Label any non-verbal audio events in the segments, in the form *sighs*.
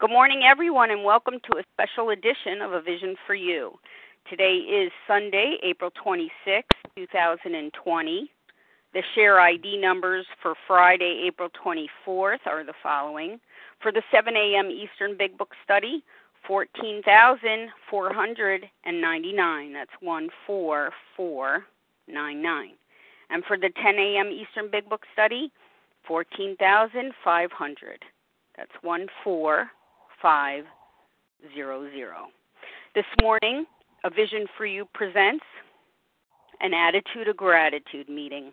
Good morning, everyone, and welcome to a special edition of A Vision for You. Today is Sunday, April 26, 2020. The share ID numbers for Friday, April 24th are the following. For the 7 a.m. Eastern Big Book Study, 14,499. That's 14499. And for the 10 a.m. Eastern Big Book Study, 14,500. That's 14500. This morning, A Vision for You presents an Attitude of Gratitude meeting.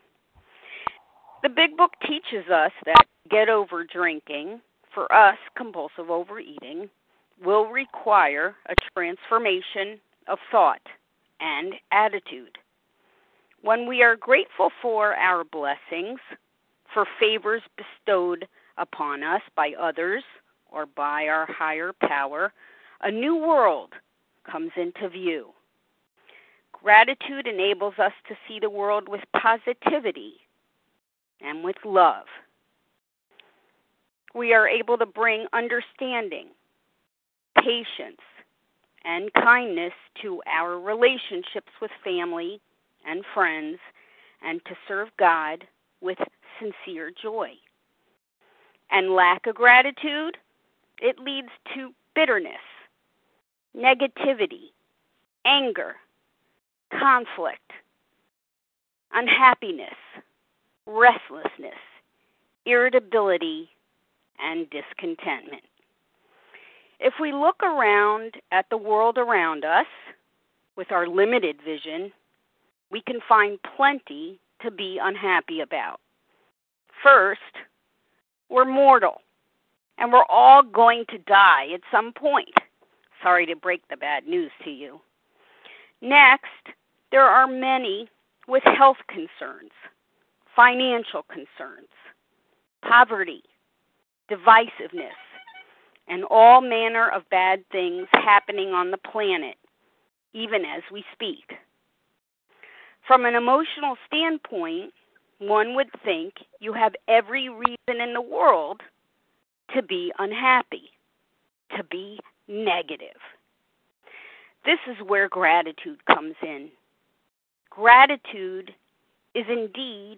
The Big Book teaches us that get over drinking, for us, compulsive overeating, will require a transformation of thought and attitude. When we are grateful for our blessings, for favors bestowed upon us by others or by our higher power, a new world comes into view. Gratitude enables us to see the world with positivity and with love. We are able to bring understanding, patience, and kindness to our relationships with family and friends, and to serve God with sincere joy. And lack of gratitude, it leads to bitterness, negativity, anger, conflict, unhappiness, restlessness, irritability, and discontentment. If we look around at the world around us with our limited vision, we can find plenty to be unhappy about. First, we're mortal, and we're all going to die at some point. Sorry to break the bad news to you. Next, there are many with health concerns, financial concerns, poverty, divisiveness, and all manner of bad things happening on the planet, even as we speak. From an emotional standpoint, one would think you have every reason in the world to be unhappy, to be negative. This is where gratitude comes in. Gratitude is indeed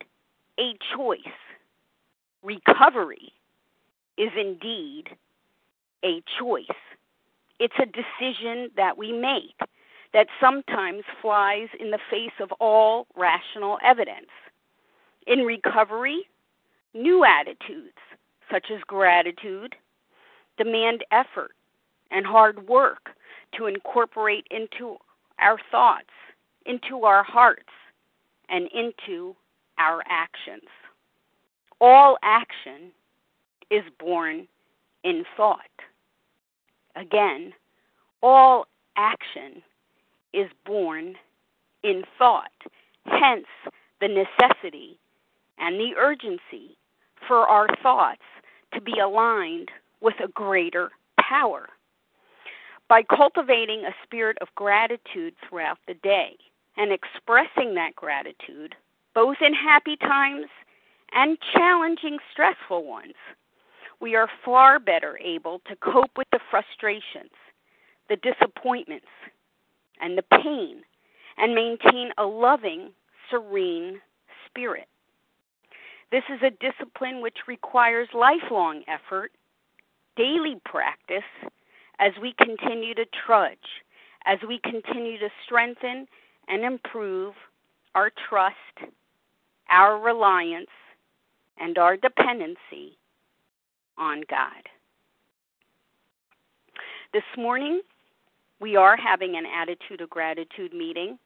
a choice. Recovery is indeed a choice. It's a decision that we make that sometimes flies in the face of all rational evidence. In recovery, new attitudes, such as gratitude, demand effort and hard work to incorporate into our thoughts, into our hearts, and into our actions. All action is born in thought. Again, all action is born in thought, hence the necessity and the urgency for our thoughts to be aligned with a greater power. By cultivating a spirit of gratitude throughout the day and expressing that gratitude, both in happy times and challenging, stressful ones, we are far better able to cope with the frustrations, the disappointments, and the pain, and maintain a loving, serene spirit. This is a discipline which requires lifelong effort, daily practice, as we continue to trudge, as we continue to strengthen and improve our trust, our reliance, and our dependency on God. This morning, we are having an Attitude of Gratitude meeting.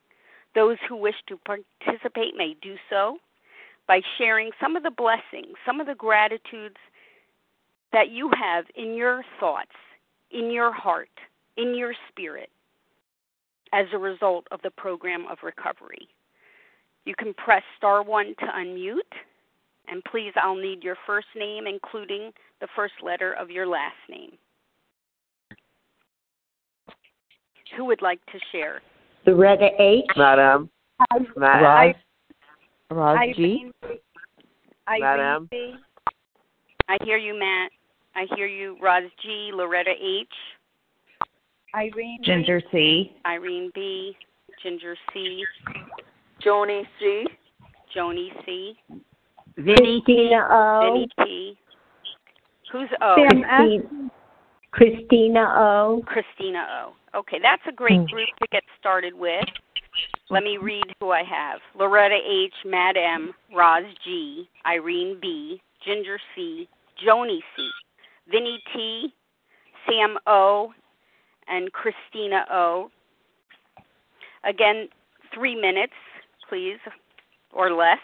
Those who wish to participate may do so by sharing some of the blessings, some of the gratitudes that you have in your thoughts, in your heart, in your spirit as a result of the program of recovery. You can press star 1 to unmute and please, I'll need your first name, including the first letter of your last name. Who would like to share? Loretta H. Madam. Madam. Roz G. Irene Madam. B. I hear you, Matt. I hear you. Roz G, Loretta H. Irene Ginger C. Irene B. Ginger C. Joni C. Joni C. Vinny Christina O. Vinny T. Who's O? Sam S. Christina O. Christina O. Okay, that's a great Mm. group to get started with. Let me read who I have Loretta H., Matt M., Roz G., Irene B., Ginger C., Joni C., Vinny T., Sam O., and Christina O. Again, three minutes, please, or less.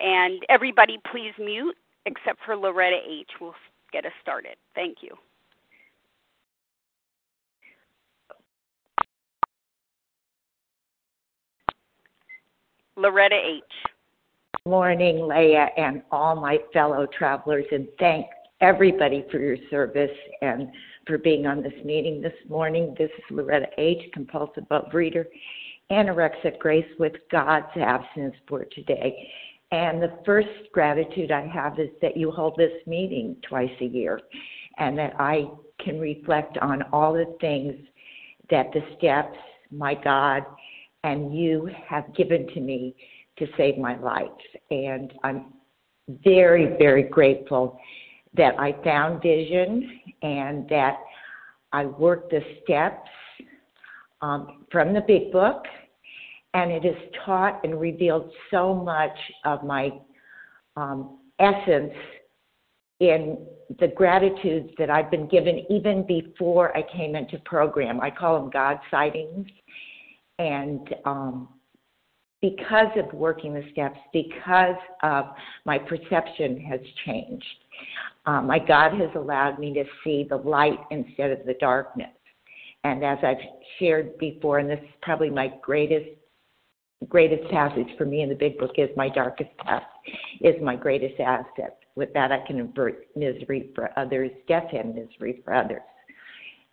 And everybody, please mute except for Loretta H. We'll get us started. Thank you. Loretta H. Morning, Leah, and all my fellow travelers, and thank everybody for your service and for being on this meeting this morning. This is Loretta H., compulsive overeater, anorexic grace with God's absence for today. And the first gratitude I have is that you hold this meeting twice a year and that I can reflect on all the things that the steps, my God, and you have given to me to save my life. And I'm very, very grateful that I found vision and that I worked the steps um, from the big book. And it has taught and revealed so much of my um, essence in the gratitudes that I've been given even before I came into program. I call them God sightings. And um, because of working the steps, because of my perception has changed, um, my God has allowed me to see the light instead of the darkness. And as I've shared before, and this is probably my greatest greatest passage for me in the big book is my darkest past is my greatest asset. With that, I can avert misery for others, death and misery for others.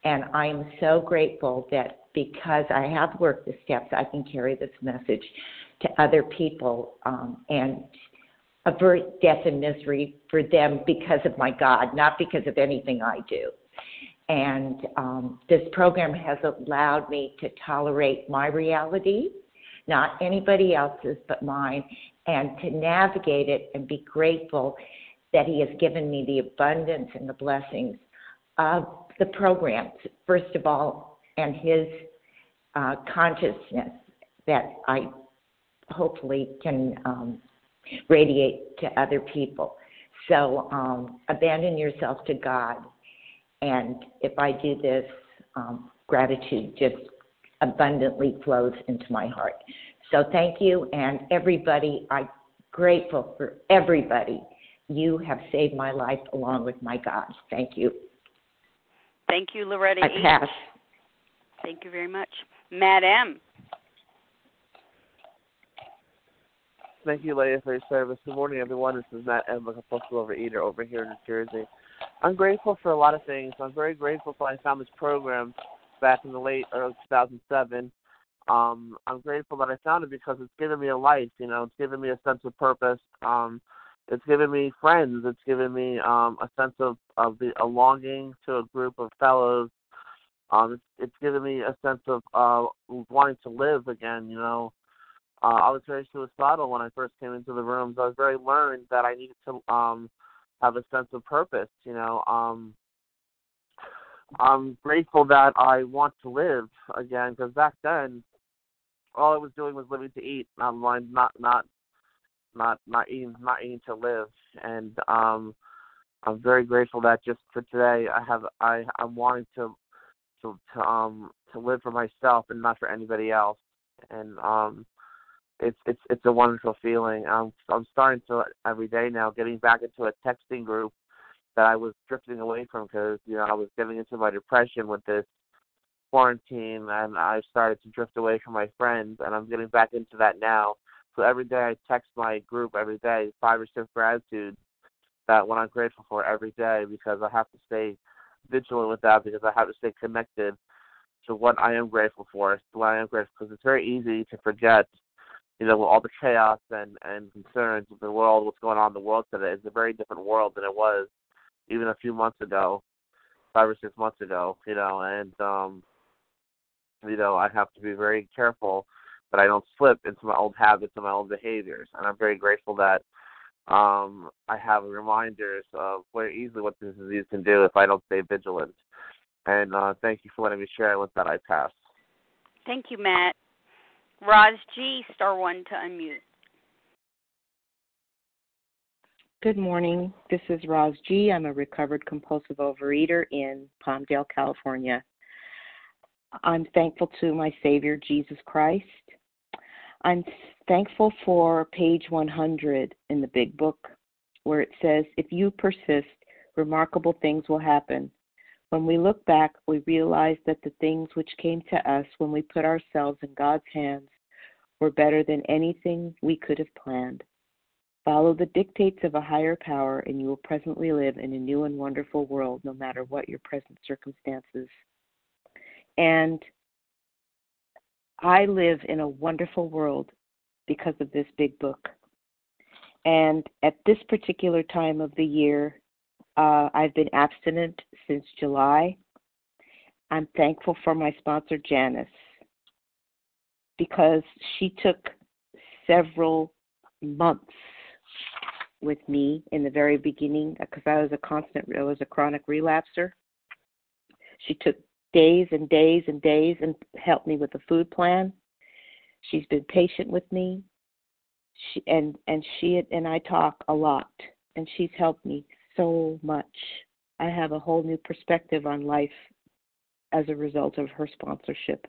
And I am so grateful that because I have worked the steps, I can carry this message to other people um, and avert death and misery for them because of my God, not because of anything I do. And um, this program has allowed me to tolerate my reality, not anybody else's but mine, and to navigate it and be grateful that He has given me the abundance and the blessings of the programs, first of all, and His uh, consciousness that I hopefully can um, radiate to other people. So um, abandon yourself to God. And if I do this, um, gratitude just abundantly flows into my heart. So thank you. And everybody, I'm grateful for everybody. You have saved my life along with my God. Thank you. Thank you, Loretta I H. pass. Thank you very much. Matt M. Thank you, Leah, for your service. Good morning, everyone. This is Matt M., a compulsive overeater over here in New Jersey. I'm grateful for a lot of things. I'm very grateful for I found this program back in the late early 2007. Um, I'm grateful that I found it because it's given me a life. You know, it's given me a sense of purpose. Um, it's given me friends. It's given me um, a sense of of the, a longing to a group of fellows. Um, it's, it's given me a sense of uh, wanting to live again. You know, uh, I was very suicidal when I first came into the rooms. I was very learned that I needed to um, have a sense of purpose. You know, um, I'm grateful that I want to live again because back then, all I was doing was living to eat, not not not not not eating not eating to live. And um, I'm very grateful that just for today, I have I I'm wanting to to to um to live for myself and not for anybody else. And um, it's it's it's a wonderful feeling. I'm I'm starting to every day now getting back into a texting group that I was drifting away from because you know I was getting into my depression with this quarantine and I started to drift away from my friends and I'm getting back into that now. So every day I text my group every day five or six gratitudes that what I'm grateful for every day because I have to stay vigilant with that because I have to stay connected to what I am grateful for, what I am grateful because it's very easy to forget you know, all the chaos and and concerns of the world, what's going on in the world today, it's a very different world than it was even a few months ago, five or six months ago, you know, and um you know, I have to be very careful that I don't slip into my old habits and my old behaviors. And I'm very grateful that um I have reminders of very easily what this disease can do if I don't stay vigilant. And uh thank you for letting me share with that I pass. Thank you, Matt. Roz G, star one to unmute. Good morning. This is Roz G. I'm a recovered compulsive overeater in Palmdale, California. I'm thankful to my Savior, Jesus Christ. I'm thankful for page 100 in the Big Book, where it says, If you persist, remarkable things will happen. When we look back, we realize that the things which came to us when we put ourselves in God's hands were better than anything we could have planned. Follow the dictates of a higher power, and you will presently live in a new and wonderful world, no matter what your present circumstances. And I live in a wonderful world because of this big book. And at this particular time of the year, uh, I've been abstinent since July. I'm thankful for my sponsor, Janice, because she took several months with me in the very beginning because I was a constant, I was a chronic relapser. She took days and days and days and helped me with the food plan. She's been patient with me. She and and she and I talk a lot and she's helped me so much. I have a whole new perspective on life as a result of her sponsorship.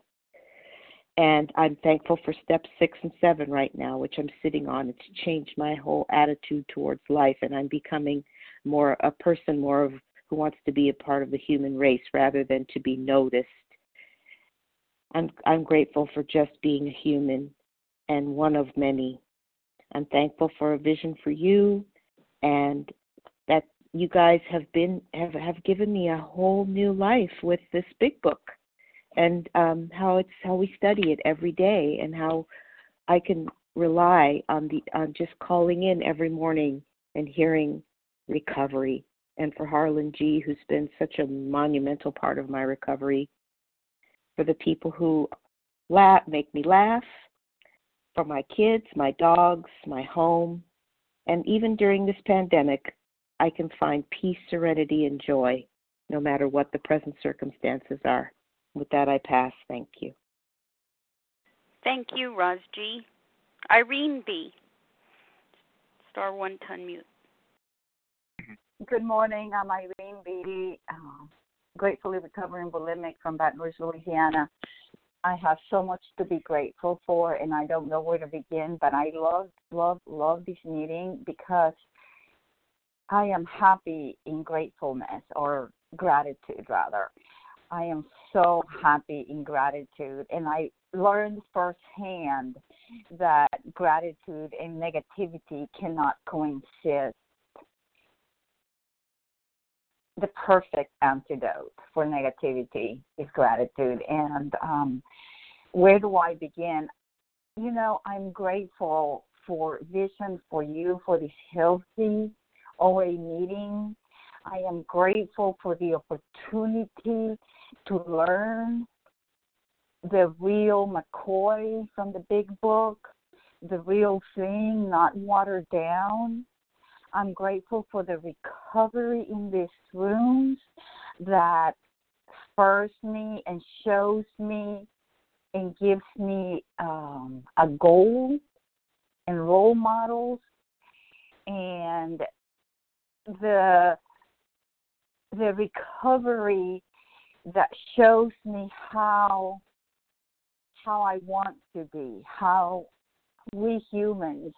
And I'm thankful for step six and seven right now, which I'm sitting on. It's changed my whole attitude towards life, and I'm becoming more a person more of who wants to be a part of the human race rather than to be noticed. I'm I'm grateful for just being a human and one of many. I'm thankful for a vision for you and that you guys have been have have given me a whole new life with this big book and um how it's how we study it every day and how I can rely on the on just calling in every morning and hearing recovery and for Harlan G, who's been such a monumental part of my recovery, for the people who laugh, make me laugh, for my kids, my dogs, my home, and even during this pandemic, I can find peace, serenity, and joy no matter what the present circumstances are. With that, I pass. Thank you. Thank you, Roz G. Irene B. Star one to unmute. Good morning. I'm Irene Beatty, uh, gratefully recovering bulimic from Baton Rouge, Louisiana. I have so much to be grateful for, and I don't know where to begin. But I love, love, love this meeting because I am happy in gratefulness or gratitude, rather. I am so happy in gratitude, and I learned firsthand that gratitude and negativity cannot coexist the perfect antidote for negativity is gratitude. And um, where do I begin? You know, I'm grateful for Vision for You for this healthy OA meeting. I am grateful for the opportunity to learn the real McCoy from the big book, the real thing, not watered down. I'm grateful for the recovery in these rooms that spurs me and shows me and gives me um, a goal and role models. And the the recovery that shows me how how I want to be, how we humans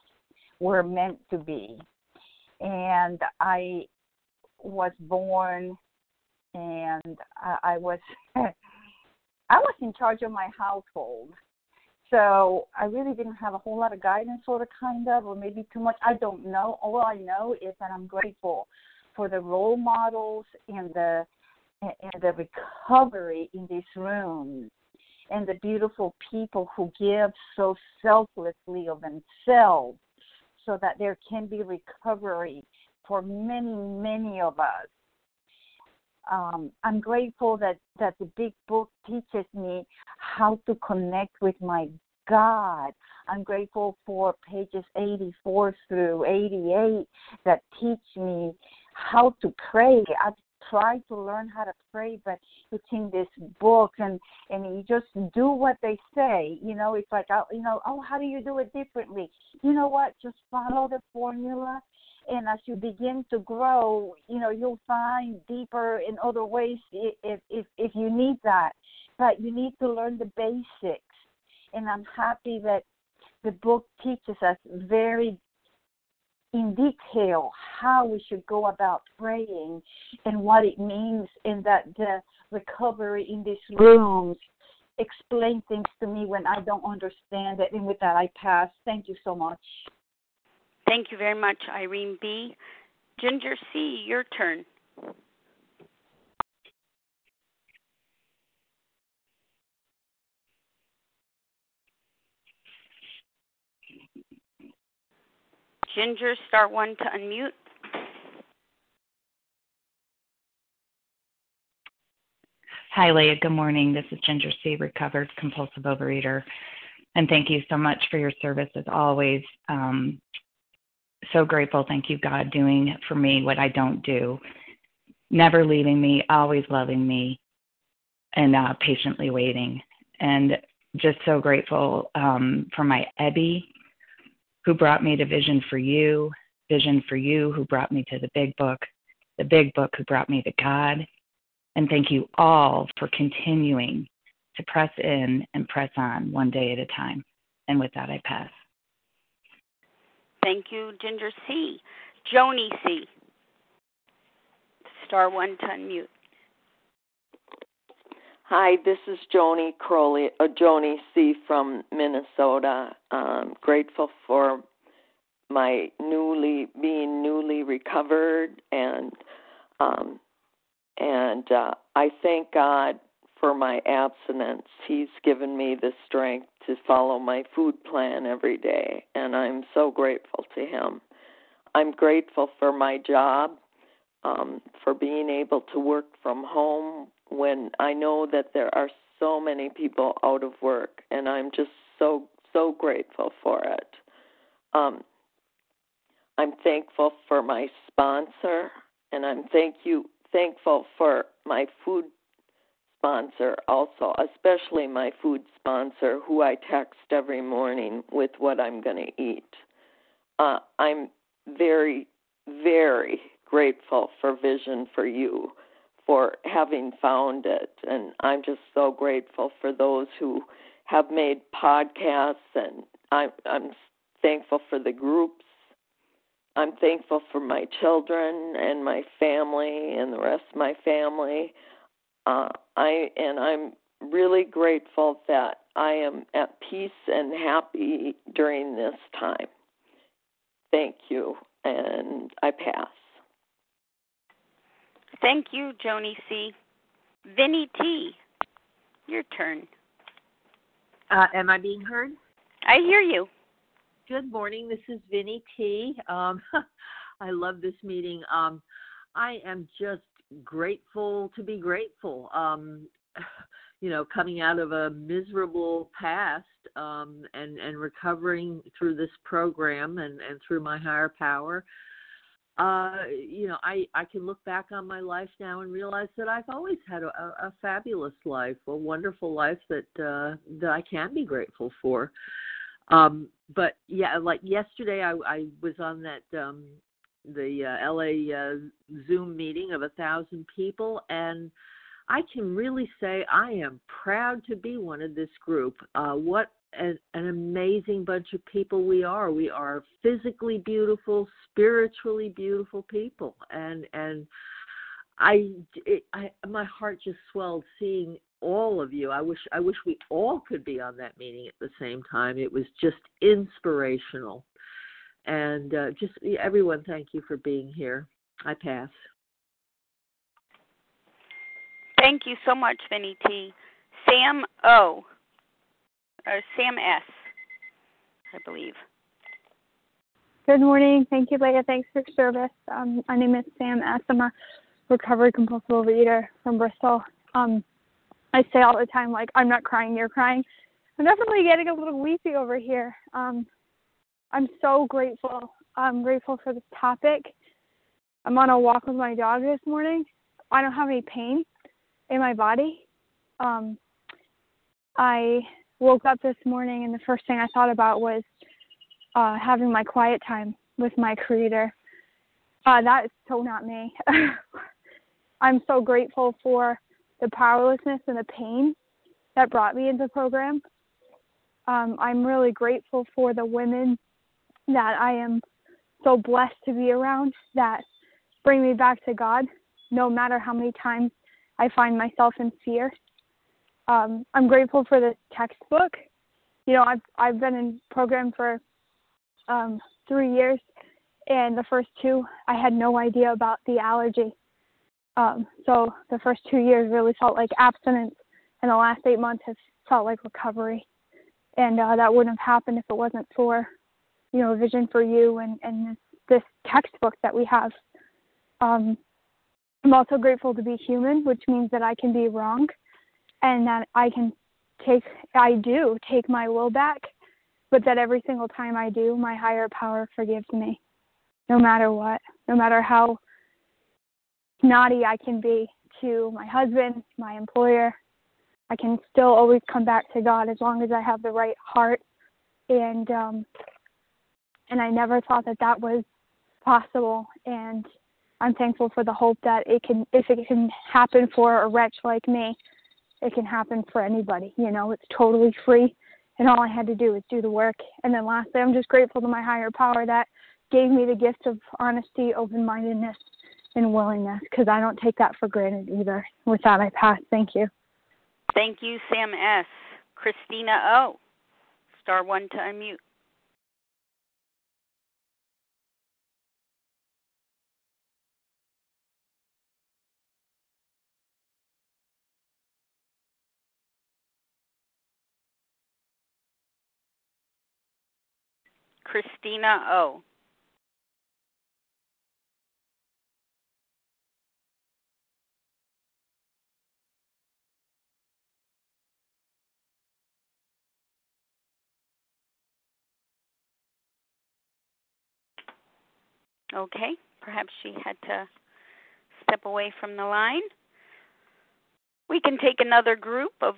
were meant to be and I was born, and I, I was *laughs* I was in charge of my household. So I really didn't have a whole lot of guidance, sort of, kind of, or maybe too much. I don't know. All I know is that I'm grateful for the role models and the and the recovery in these rooms and the beautiful people who give so selflessly of themselves so that there can be recovery for many, many of us um, I'm grateful that that the big book teaches me how to connect with my God. I'm grateful for pages 84 through 88 that teach me how to pray. I've tried to learn how to pray, but it's in this book, and and you just do what they say. You know, it's like, oh, you know, oh, how do you do it differently? You know what? Just follow the formula and as you begin to grow, you know, you'll find deeper in other ways if if if you need that. But you need to learn the basics. And I'm happy that the book teaches us very in detail how we should go about praying and what it means and that the recovery in these rooms explain things to me when I don't understand it and with that I pass. Thank you so much. Thank you very much, Irene B. Ginger C., your turn. Ginger, star one to unmute. Hi, Leah. Good morning. This is Ginger C., recovered compulsive overeater. And thank you so much for your service as always. Um, so grateful. Thank you, God, doing for me what I don't do. Never leaving me, always loving me, and uh, patiently waiting. And just so grateful um, for my Ebby, who brought me to Vision for You, Vision for You, who brought me to the Big Book, the Big Book, who brought me to God. And thank you all for continuing to press in and press on one day at a time. And with that, I pass. Thank you, Ginger C. Joni C. Star one to unmute. Hi, this is Joni Crowley, uh, Joni C. from Minnesota. Um, grateful for my newly being newly recovered, and um, and uh, I thank God for my abstinence. He's given me the strength to follow my food plan every day, and I'm so grateful to him. I'm grateful for my job, um, for being able to work from home when I know that there are so many people out of work, and I'm just so so grateful for it. Um, I'm thankful for my sponsor, and I'm thank you thankful for my food sponsor also, especially my food sponsor, who I text every morning with what I'm going to eat. Uh, I'm very, very grateful for Vision for You for having found it. And I'm just so grateful for those who have made podcasts, and I'm, I'm thankful for the groups. I'm thankful for my children and my family and the rest of my family. Uh, I and I'm really grateful that I am at peace and happy during this time. Thank you, and I pass. Thank you, Joni C. Vinny T. Your turn. Uh, am I being heard? I hear you. Good morning. This is Vinny T. Um, *laughs* I love this meeting. Um, I am just grateful to be grateful. Um, *sighs* you know, coming out of a miserable past um, and and recovering through this program and and through my higher power. Uh, you know, I I can look back on my life now and realize that I've always had a, a fabulous life, a wonderful life that uh, that I can be grateful for. Um, but yeah, like yesterday, I, I was on that um, the uh, LA uh, Zoom meeting of a thousand people, and I can really say I am proud to be one of this group. Uh, what an, an amazing bunch of people we are. We are physically beautiful, spiritually beautiful people, and and I, it, I my heart just swelled seeing all of you. I wish I wish we all could be on that meeting at the same time. It was just inspirational and uh, just everyone, thank you for being here. I pass. Thank you so much, Vinny T. Sam O. Or Sam S. I believe. Good morning. Thank you, Leah. Thanks for service. Um, my name is Sam S. I'm a recovery compulsive overeater from Bristol. Um, I say all the time, like, I'm not crying, you're crying. I'm definitely getting a little weepy over here. Um, I'm so grateful. I'm grateful for this topic. I'm on a walk with my dog this morning. I don't have any pain in my body. Um, I woke up this morning and the first thing I thought about was uh, having my quiet time with my creator. Uh, that is so not me. *laughs* I'm so grateful for the powerlessness and the pain that brought me into the program. Um, I'm really grateful for the women that I am so blessed to be around that bring me back to God, no matter how many times I find myself in fear. Um, I'm grateful for the textbook. You know, I've I've been in program for um, three years, and the first two I had no idea about the allergy. Um, so the first two years really felt like abstinence, and the last eight months have felt like recovery. And uh, that wouldn't have happened if it wasn't for, you know, Vision for You and and this this textbook that we have. Um, I'm also grateful to be human, which means that I can be wrong, and that I can take I do take my will back, but that every single time I do, my higher power forgives me, no matter what, no matter how naughty I can be to my husband, my employer. I can still always come back to God as long as I have the right heart. And um, and I never thought that that was possible. And I'm thankful for the hope that it can, if it can happen for a wretch like me, it can happen for anybody. You know, it's totally free, and all I had to do was do the work. And then lastly, I'm just grateful to my higher power that gave me the gift of honesty, open-mindedness, and willingness because I don't take that for granted either. With that, I pass. Thank you. Thank you, Sam S. Christina O. Star one to unmute. Christina O. Okay, perhaps she had to step away from the line. We can take another group of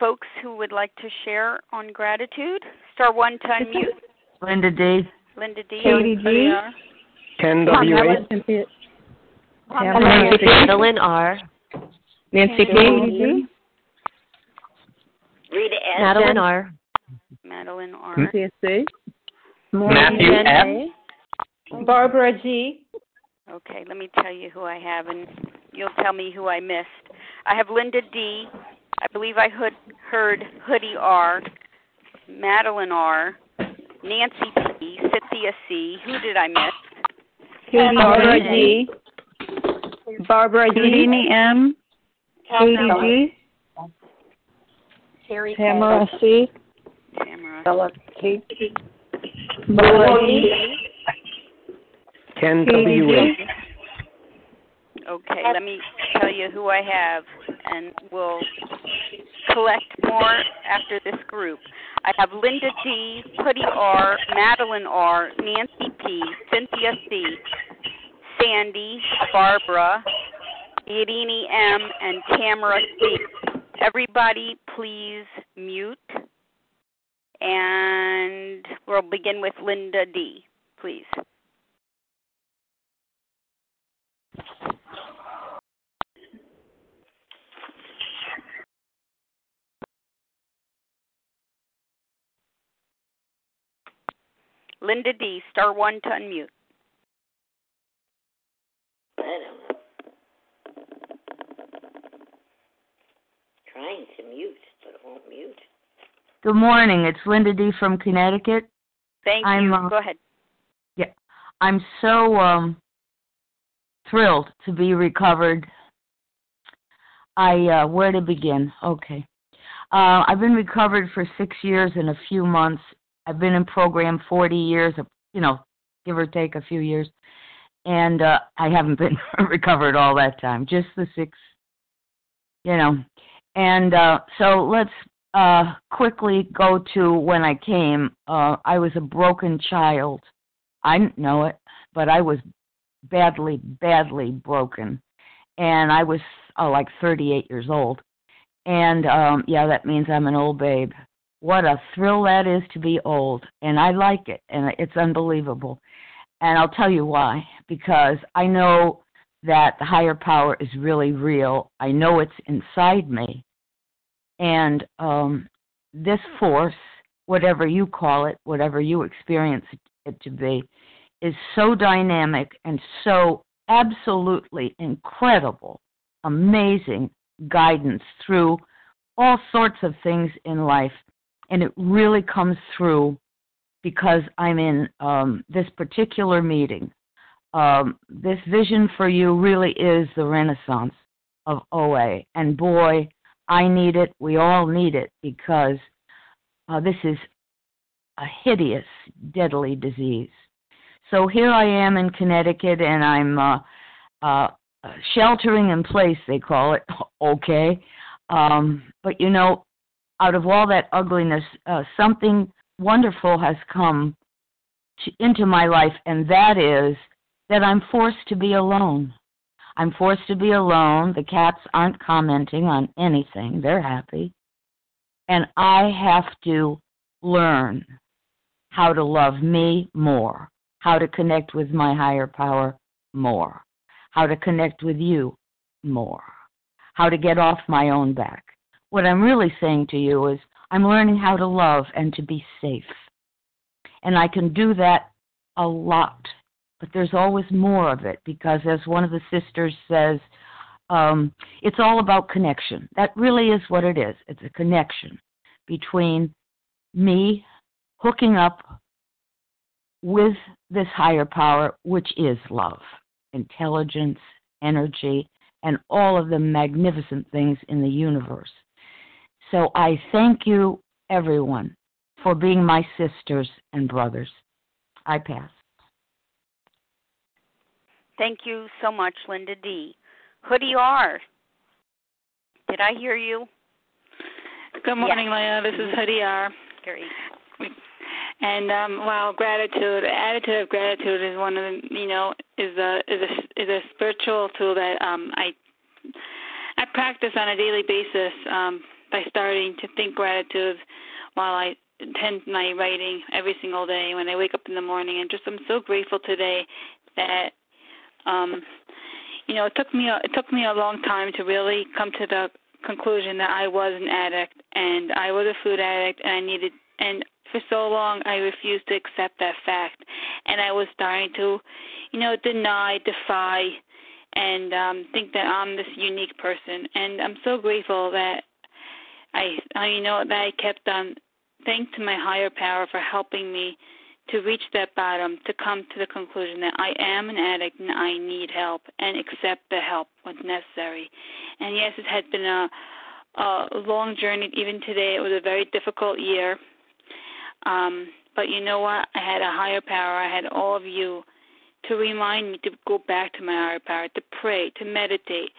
folks who would like to share on gratitude. Star one to unmute. Linda D. Linda D. Katie G. Ken W. Madeline R. Nancy Katie G. Rita S. Madeline R. Madeline R. CSC. Matthew F. Barbara G. Okay, let me tell you who I have, and you'll tell me who I missed. I have Linda D. I believe I heard, heard Hoodie R. Madeline R. Nancy P. Cynthia C. Who did I miss? Katie Barbara G. G. Barbara G. Houdini M. Katie G. Terry Tamara C. Tamara. Phyllis T. Bella G. Ken W. Okay, let me tell you who I have, and we'll collect more after this group. I have Linda D, Putty R, Madeline R, Nancy P, Cynthia C, Sandy, Barbara, Irini M, and Tamara C. Everybody, please mute. And we'll begin with Linda D, please. Linda D, star one to unmute. I. Trying to mute, but it won't mute. Good morning. It's Linda D. from Connecticut. Thank I'm, you. uh, Go ahead. Yeah, I'm so um thrilled to be recovered. I uh where to begin? Okay. Uh I've been recovered for 6 years and a few months. I've been in program 40 years, you know, give or take a few years. and uh, I haven't been *laughs* recovered all that time, just the six, you know. And uh, so let's uh, quickly go to when I came. Uh, I was a broken child. I didn't know it, but I was badly, badly broken, and I was uh, like 38 years old. And um, yeah, that means I'm an old babe. What a thrill that is to be old, and I like it, and it's unbelievable. And I'll tell you why. Because I know that the higher power is really real. I know it's inside me. And um, this force, whatever you call it, whatever you experience it to be, is so dynamic and so absolutely incredible, amazing guidance through all sorts of things in life. And it really comes through because I'm in um, this particular meeting. Um, this vision for you really is the renaissance of OA. And boy, I need it. We all need it because uh, this is a hideous, deadly disease. So here I am in Connecticut, and I'm uh, uh, sheltering in place, they call it. *laughs* Okay. Um, but you know, out of all that ugliness, uh, something wonderful has come to, into my life, and that is that I'm forced to be alone. I'm forced to be alone. The cats aren't commenting on anything, they're happy. And I have to learn how to love me more, how to connect with my higher power more, how to connect with you more, how to get off my own back. What I'm really saying to you is I'm learning how to love and to be safe. And I can do that a lot, but there's always more of it because, as one of the sisters says, um, it's all about connection. That really is what it is. It's a connection between me hooking up with this higher power, which is love, intelligence, energy, and all of the magnificent things in the universe. So I thank you, everyone, for being my sisters and brothers. I pass. Thank you so much, Linda D. Hoodie R. Did I hear you? Good morning, yes. Leah. This is Hoodie R. Great. And um wow, gratitude, attitude of gratitude is one of the you know is a is a is a spiritual tool that um I I practice on a daily basis. Um by starting to think gratitude while I attend my writing every single day when I wake up in the morning. And just I'm so grateful today that um you know it took me a, it took me a long time to really come to the conclusion that I was an addict and I was a food addict and I needed and for so long I refused to accept that fact. And I was starting to you know deny defy and um think that I'm this unique person. And I'm so grateful that I, I know that I kept on thank to my higher power for helping me to reach that bottom, to come to the conclusion that I am an addict and I need help and accept the help when necessary. And yes, it had been a, a long journey. Even today, it was a very difficult year. Um, but you know what? I had a higher power. I had all of you to remind me to go back to my higher power, to pray, to meditate,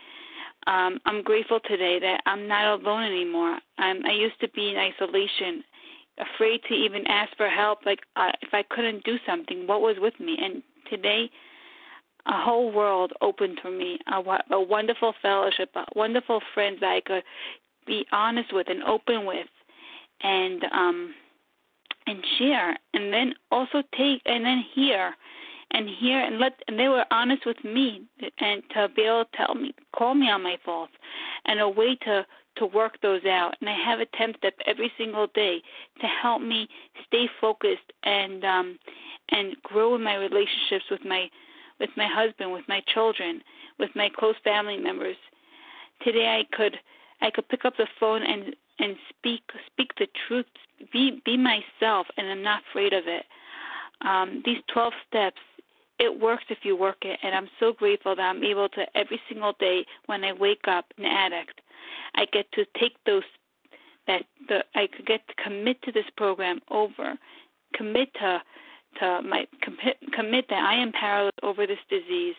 um, I'm grateful today that I'm not alone anymore. I'm, I used to be in isolation, afraid to even ask for help. Like uh, if I couldn't do something, what was with me? And today, a whole world opened for me. A, a wonderful fellowship, a wonderful friends that I could be honest with and open with, and um, and share, and then also take and then hear and hear and let and they were honest with me and to be able to tell me call me on my faults and a way to to work those out and I have attempted every single day to help me stay focused and um and grow in my relationships with my with my husband, with my children, with my close family members. Today I could I could pick up the phone and and speak speak the truth, be be myself and I'm not afraid of it. Um, these 12 steps it works if you work it and i'm so grateful that i'm able to every single day when i wake up an addict i get to take those that the i could get to commit to this program over commit to to my commit, commit that I am powerless over this disease,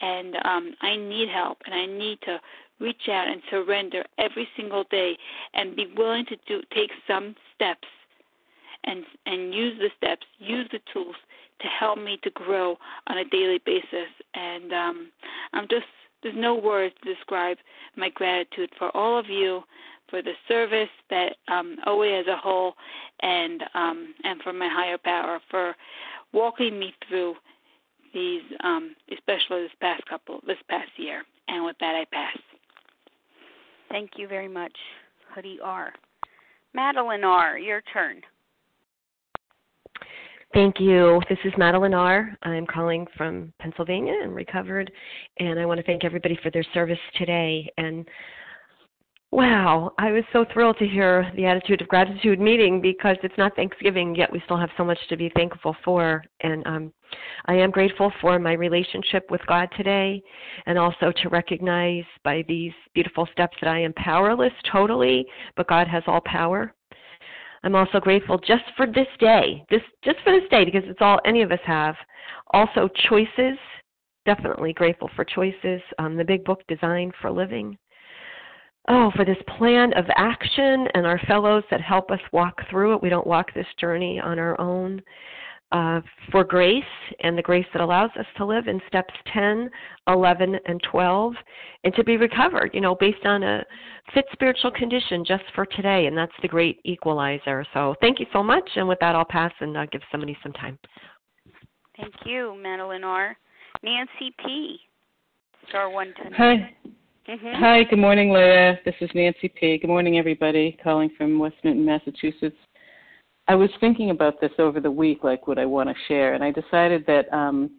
and um, I need help, and I need to reach out and surrender every single day, and be willing to do take some steps, and and use the steps, use the tools to help me to grow on a daily basis. And um, I'm just there's no words to describe my gratitude for all of you, for the service that um, OA as a whole, and um, and for my higher power for walking me through these, um, especially this past couple, this past year. And with that, I pass. Thank you very much, Hoodie R. Madeline R., your turn. Thank you. This is Madeline R. I'm calling from Pennsylvania and recovered, and I want to thank everybody for their service today. And wow, I was so thrilled to hear the Attitude of Gratitude meeting because it's not Thanksgiving yet. We still have so much to be thankful for, and um, I am grateful for my relationship with God today, and also to recognize by these beautiful steps that I am powerless totally, but God has all power I'm also grateful just for this day, this just for this day because it's all any of us have. Also choices, definitely grateful for choices. Um, the big book Design for Living. Oh, for this plan of action and our fellows that help us walk through it. We don't walk this journey on our own uh, for grace and the grace that allows us to live in steps 10, 11, and 12, and to be recovered, you know, based on a fit spiritual condition just for today. And that's the great equalizer. So thank you so much. And with that, I'll pass and uh, give somebody some time. Thank you, Madeline R. Nancy P. Star one ten. Hi. Mm-hmm. Hi, good morning, Leah. This is Nancy P. Good morning, everybody. Calling from West Newton, Massachusetts. I was thinking about this over the week, like what I want to share, and I decided that um,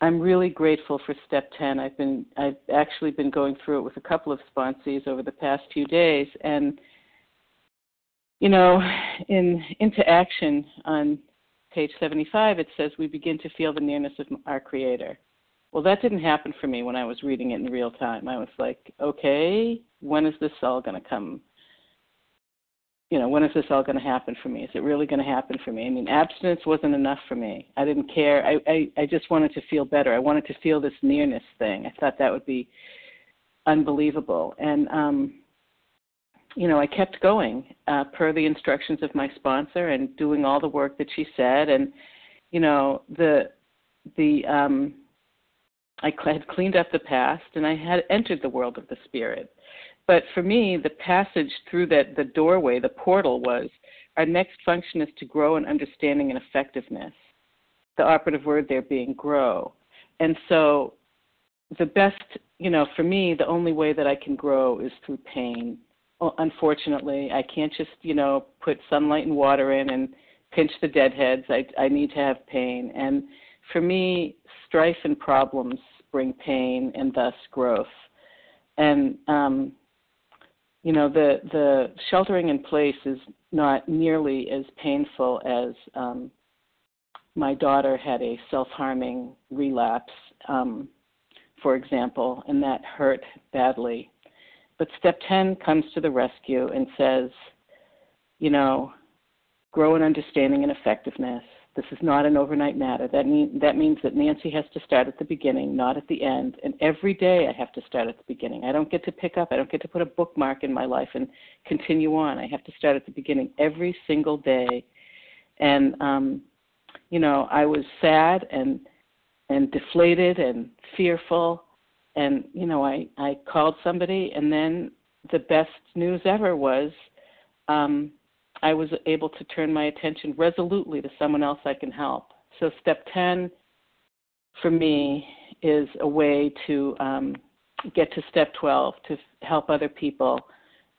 I'm really grateful for step 10. I've been I've actually been going through it with a couple of sponsees over the past few days, and you know, in into action on page 75, it says we begin to feel the nearness of our Creator. Well, that didn't happen for me when I was reading it in real time. I was like, okay, when is this all going to come you know, when is this all going to happen for me? Is it really going to happen for me? I mean, abstinence wasn't enough for me. I didn't care. I, I, I just wanted to feel better. I wanted to feel this nearness thing. I thought that would be unbelievable. And, um, you know, I kept going uh, per the instructions of my sponsor and doing all the work that she said. And, you know, the, the, um, I had cleaned up the past and I had entered the world of the spirit but for me, the passage through that the doorway, the portal was our next function is to grow in understanding and effectiveness. The operative word there being grow. And so the best, you know, for me, the only way that I can grow is through pain. Unfortunately, I can't just, you know, put sunlight and water in and pinch the deadheads. I I need to have pain. And for me, strife and problems bring pain and thus growth. And um you know the the sheltering in place is not nearly as painful as um, my daughter had a self-harming relapse, um, for example, and that hurt badly. But step 10 comes to the rescue and says, you know, grow in understanding and effectiveness. This is not an overnight matter. That, mean, that means that Nancy has to start at the beginning, not at the end. And every day I have to start at the beginning. I don't get to pick up, I don't get to put a bookmark in my life and continue on. I have to start at the beginning every single day. And, um, you know, I was sad and and deflated and fearful and you know i i called somebody and then the best news ever was um I was able to turn my attention resolutely to someone else I can help. So, step 10 for me is a way to um, get to step 12 to help other people.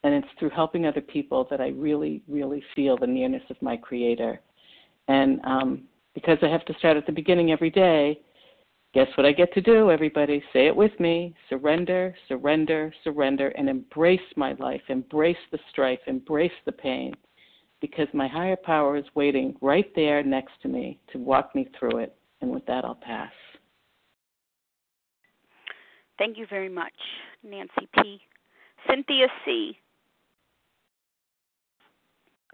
And it's through helping other people that I really, really feel the nearness of my Creator. And um, because I have to start at the beginning every day, guess what I get to do, everybody? Say it with me surrender, surrender, surrender, and embrace my life, embrace the strife, embrace the pain because my higher power is waiting right there next to me to walk me through it. And with that, I'll pass. Thank you very much, Nancy P. Cynthia C.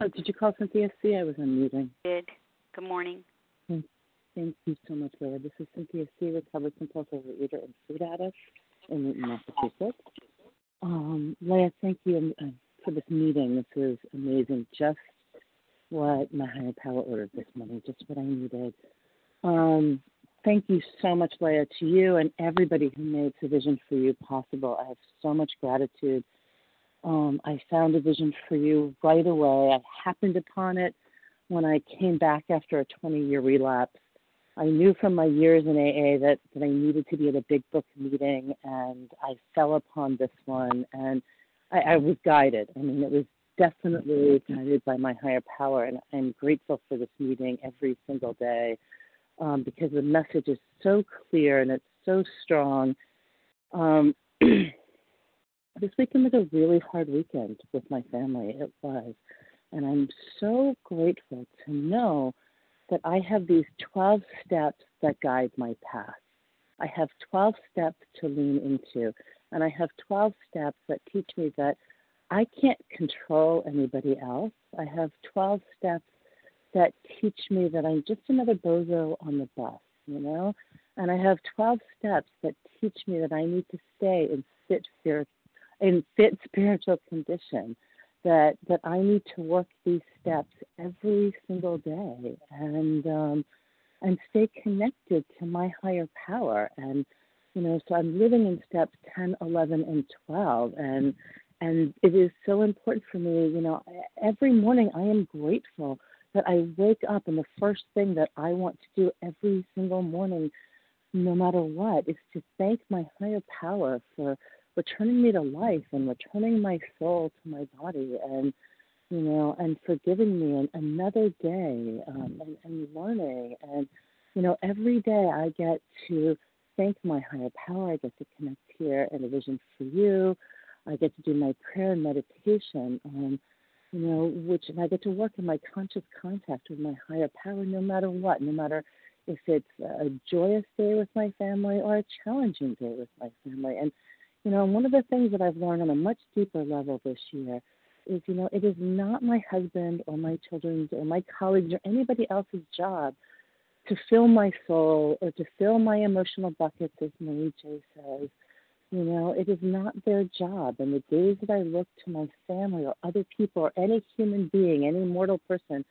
Oh, did you call Cynthia C? I was unmuting. Did. Good morning. Thank you so much, Laura. This is Cynthia C., recovered compulsive eater and food addict in Newton, Massachusetts. Um, Leah, thank you um, for this meeting. This is amazing. Just what my higher power ordered this morning, just what I needed. Um, thank you so much, Leah, to you and everybody who made the vision for you possible. I have so much gratitude. Um, I found a vision for you right away. I happened upon it when I came back after a 20 year relapse. I knew from my years in AA that, that I needed to be at a big book meeting, and I fell upon this one, and I, I was guided. I mean, it was definitely guided by my higher power, and I'm grateful for this meeting every single day um, because the message is so clear and it's so strong. Um, *clears throat* this weekend was a really hard weekend with my family. It was. And I'm so grateful to know that I have these 12 steps that guide my path. I have 12 steps to lean into, and I have 12 steps that teach me that I can't control anybody else. I have 12 steps that teach me that I'm just another bozo on the bus, you know? And I have 12 steps that teach me that I need to stay in fit, spirit, in fit spiritual condition that that I need to work these steps every single day and um, and stay connected to my higher power and you know so I'm living in steps 10, 11, and 12 and and it is so important for me you know every morning I am grateful that I wake up and the first thing that I want to do every single morning no matter what is to thank my higher power for returning me to life and returning my soul to my body and you know and for giving me an, another day um, and, and learning. And you know every day i get to thank my higher power. I get to connect here and a vision for you i get to do my prayer and meditation um, you know which and i get to work in my conscious contact with my higher power no matter what no matter if it's a joyous day with my family or a challenging day with my family and you know, one of the things that I've learned on a much deeper level this year is, you know, it is not my husband or my children's or my colleagues or anybody else's job to fill my soul or to fill my emotional buckets, as Marie J says. You know, it is not their job. And the days that I look to my family or other people or any human being, any mortal person,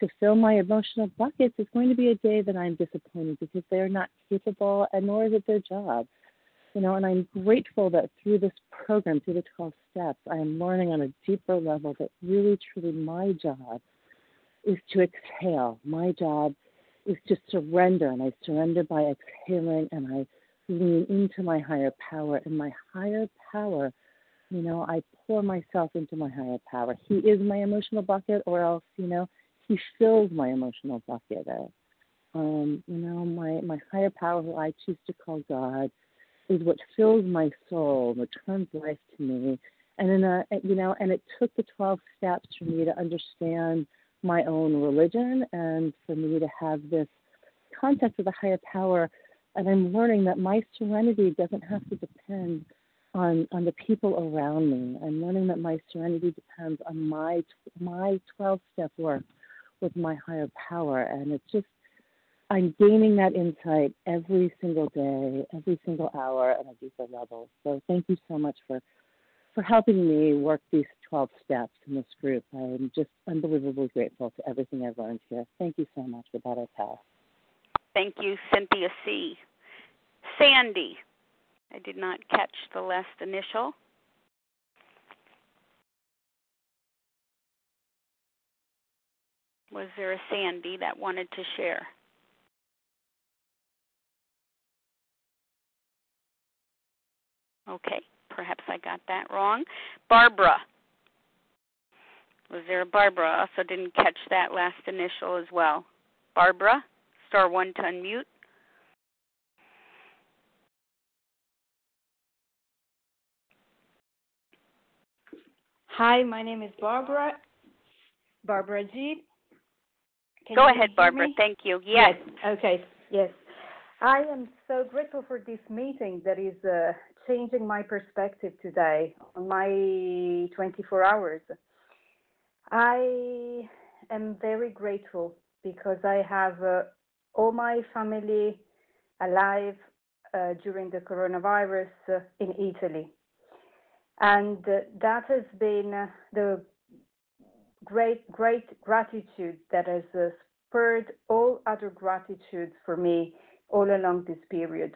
to fill my emotional buckets is going to be a day that I'm disappointed because they're not capable and nor is it their job you know, and I'm grateful that through this program, through the 12 steps, I am learning on a deeper level that really, truly my job is to exhale. My job is to surrender, and I surrender by exhaling, and I lean into my higher power. And my higher power, you know, I pour myself into my higher power. He is my emotional bucket, or else, you know, he fills my emotional bucket. Um, you know, my my higher power, who I choose to call God is what fills my soul, returns life to me. And in a, you know, and it took the 12 steps for me to understand my own religion and for me to have this concept of a higher power. And I'm learning that my serenity doesn't have to depend on on the people around me. I'm learning that my serenity depends on my my 12 step work with my higher power, and it's just I'm gaining that insight every single day, every single hour at a deeper level. So thank you so much for for helping me work these 12 steps in this group. I'm just unbelievably grateful to everything I've learned here. Thank you so much. for that, I pass. Thank you, Cynthia C. Sandy. I did not catch the last initial. Was there a Sandy that wanted to share? Okay, perhaps I got that wrong. Barbara. Was there a Barbara? Also didn't catch that last initial as well. Barbara, star one to unmute. Hi, my name is Barbara. Barbara G. Can Go ahead, Barbara. Me? Thank you. Yes. yes. Okay. Yes. I am so grateful for this meeting that is uh, changing my perspective today on my 24 hours. I am very grateful because I have uh, all my family alive uh, during the coronavirus uh, in Italy. And uh, that has been uh, the great, great gratitude that has uh, spurred all other gratitudes for me all along this period.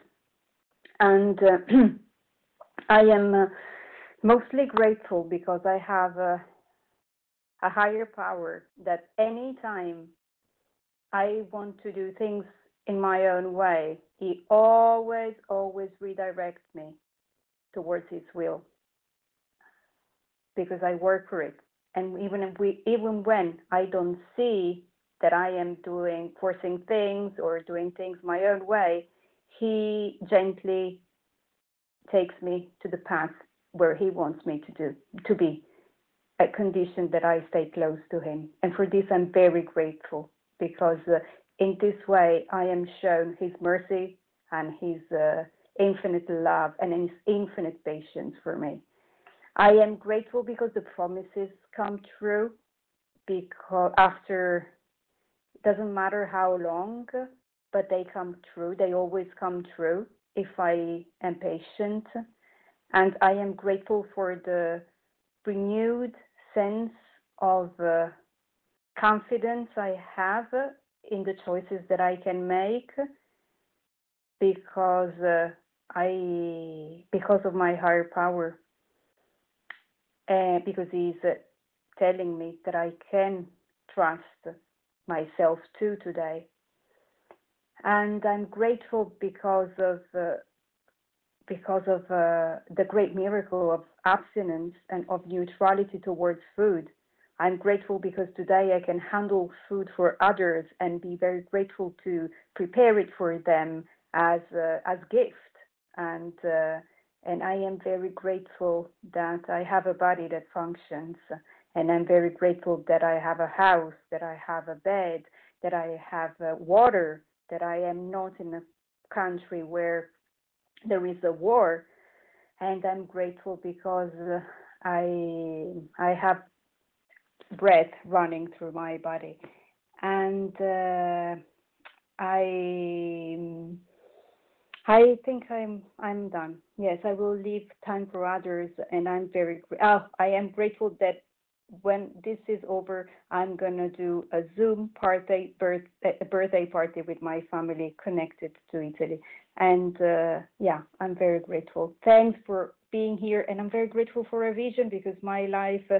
And uh, *clears throat* I am mostly grateful because I have a higher power that any time I want to do things in my own way, he always, always redirects me towards his will because I work for it. And even if we, even when I don't see that I am doing forcing things or doing things my own way, he gently takes me to the path where he wants me to do to be a condition that I stay close to him. And for this I'm very grateful because uh, in this way I am shown his mercy and his uh, infinite love and his infinite patience for me. I am grateful because the promises come true because after it doesn't matter how long but they come true they always come true if I am patient and I am grateful for the renewed sense of uh, confidence I have in the choices that I can make because uh, I because of my higher power uh, because he's uh, telling me that I can trust myself too today and I'm grateful because of uh, because of uh, the great miracle of abstinence and of neutrality towards food. I'm grateful because today I can handle food for others and be very grateful to prepare it for them as uh, as gift. And uh, and I am very grateful that I have a body that functions. And I'm very grateful that I have a house, that I have a bed, that I have uh, water, that I am not in a country where there is a war, and I'm grateful because uh, I I have breath running through my body, and uh, I I think I'm I'm done. Yes, I will leave time for others, and I'm very oh I am grateful that when this is over, I'm gonna do a Zoom party birth, a birthday party with my family connected to Italy, and uh, yeah, I'm very grateful. Thanks for being here, and I'm very grateful for a vision because my life uh,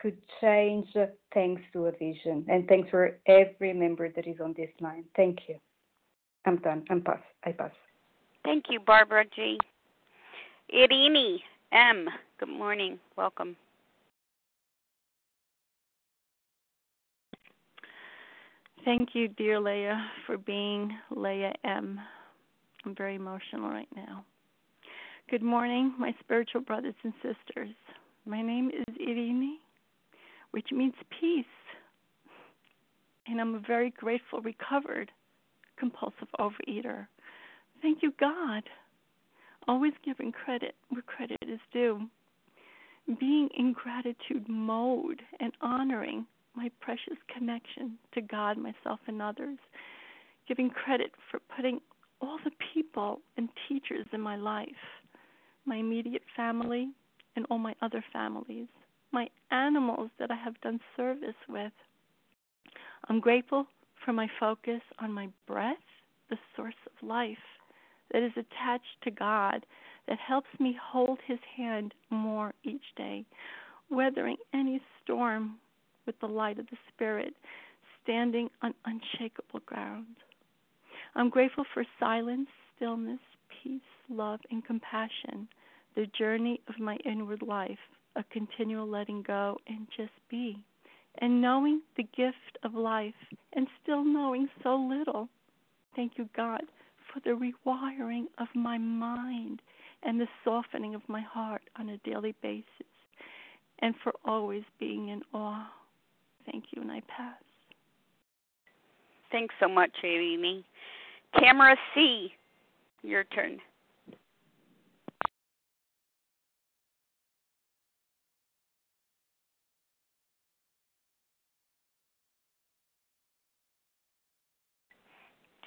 could change uh, thanks to a vision, and thanks for every member that is on this line. Thank you. I'm done. I'm pass. I pass. Thank you, Barbara G. Irini M. Good morning. Welcome. Thank you, dear Leah, for being Leah M. I'm very emotional right now. Good morning, my spiritual brothers and sisters. My name is Irini, which means peace. And I'm a very grateful, recovered, compulsive overeater. Thank you, God. Always giving credit where credit is due. Being in gratitude mode and honoring my precious connection to God, myself, and others, giving credit for putting all the people and teachers in my life, my immediate family, and all my other families, animals that I have done service with. I'm grateful for my focus on my breath, the source of life that is attached to God, that helps me hold His hand more each day, weathering any storm with the light of the Spirit, standing on unshakable ground. I'm grateful for silence, stillness, peace, love, and compassion, the journey of my inward life, a continual letting go and just be, and knowing the gift of life and still knowing so little. Thank you, God, for the rewiring of my mind and the softening of my heart on a daily basis, and for always being in awe. Thank you, and I pass. Thanks so much, Amy. Tamara C., your turn.